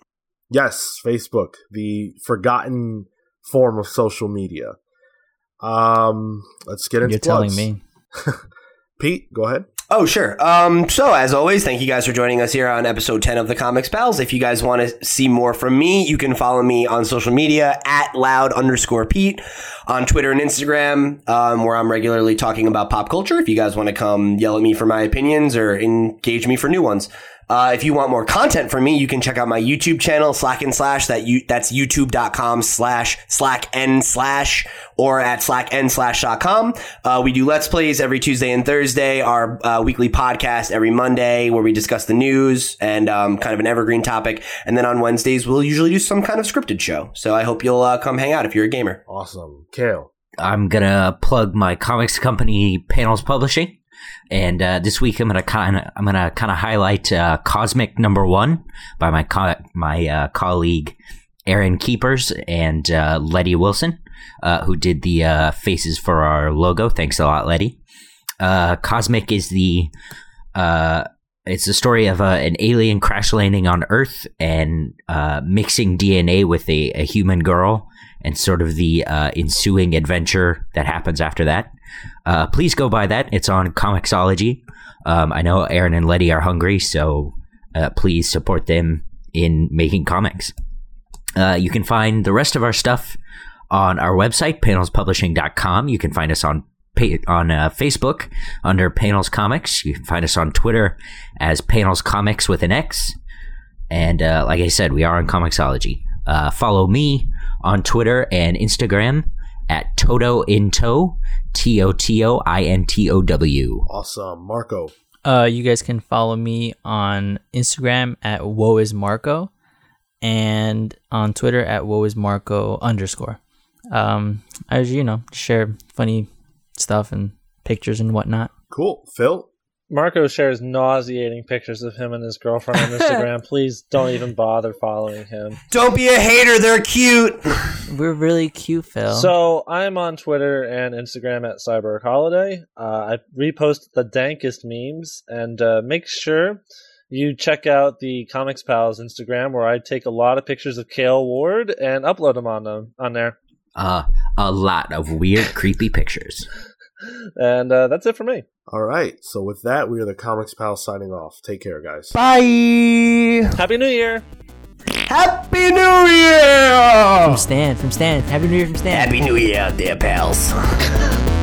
Yes, Facebook, the forgotten form of social media. Um, let's get into You're telling plugs. me. Pete, go ahead. Oh, sure. Um, so as always, thank you guys for joining us here on episode 10 of the Comics Pals. If you guys want to see more from me, you can follow me on social media at loud underscore Pete on Twitter and Instagram, um, where I'm regularly talking about pop culture. If you guys want to come yell at me for my opinions or engage me for new ones. Uh, if you want more content from me, you can check out my YouTube channel, Slack and Slash. That you, that's youtube.com slash slack n slash or at slack n slash dot com. Uh, we do Let's Plays every Tuesday and Thursday, our uh, weekly podcast every Monday where we discuss the news and um, kind of an evergreen topic. And then on Wednesdays, we'll usually do some kind of scripted show. So I hope you'll uh, come hang out if you're a gamer. Awesome. Cale. I'm gonna plug my comics company, Panels Publishing, and uh, this week I'm gonna kind of I'm gonna kind of highlight uh, Cosmic Number One by my co- my uh, colleague Aaron Keepers and uh, Letty Wilson, uh, who did the uh, faces for our logo. Thanks a lot, Letty. Cosmic is the it's the story of an alien crash landing on Earth and mixing DNA with a, a human girl and sort of the uh, ensuing adventure that happens after that. Uh, please go buy that. It's on Comixology. Um, I know Aaron and Letty are hungry, so uh, please support them in making comics. Uh, you can find the rest of our stuff on our website, panelspublishing.com. You can find us on on uh, Facebook under Panels Comics. You can find us on Twitter as Panels Comics with an X. And uh, like I said, we are on Comixology. Uh, follow me on Twitter and Instagram at Toto Into, T O T O I N T O W. Awesome. Marco. Uh, you guys can follow me on Instagram at woe is Marco, and on Twitter at woe is Marco underscore. Um, as you know, share funny stuff and pictures and whatnot. Cool. Phil. Marco shares nauseating pictures of him and his girlfriend on Instagram. Please don't even bother following him. Don't be a hater. They're cute. We're really cute, Phil. So I'm on Twitter and Instagram at Cyber Holiday. Uh, I repost the dankest memes and uh, make sure you check out the Comics Pals Instagram where I take a lot of pictures of Cale Ward and upload them on them on there. Uh, a lot of weird, creepy pictures. And uh, that's it for me. All right. So with that, we are the Comics Pals signing off. Take care, guys. Bye. Happy New Year! Happy New Year. from Stan, from Stan. Happy New Year from Stan. Happy New Year out there, pals.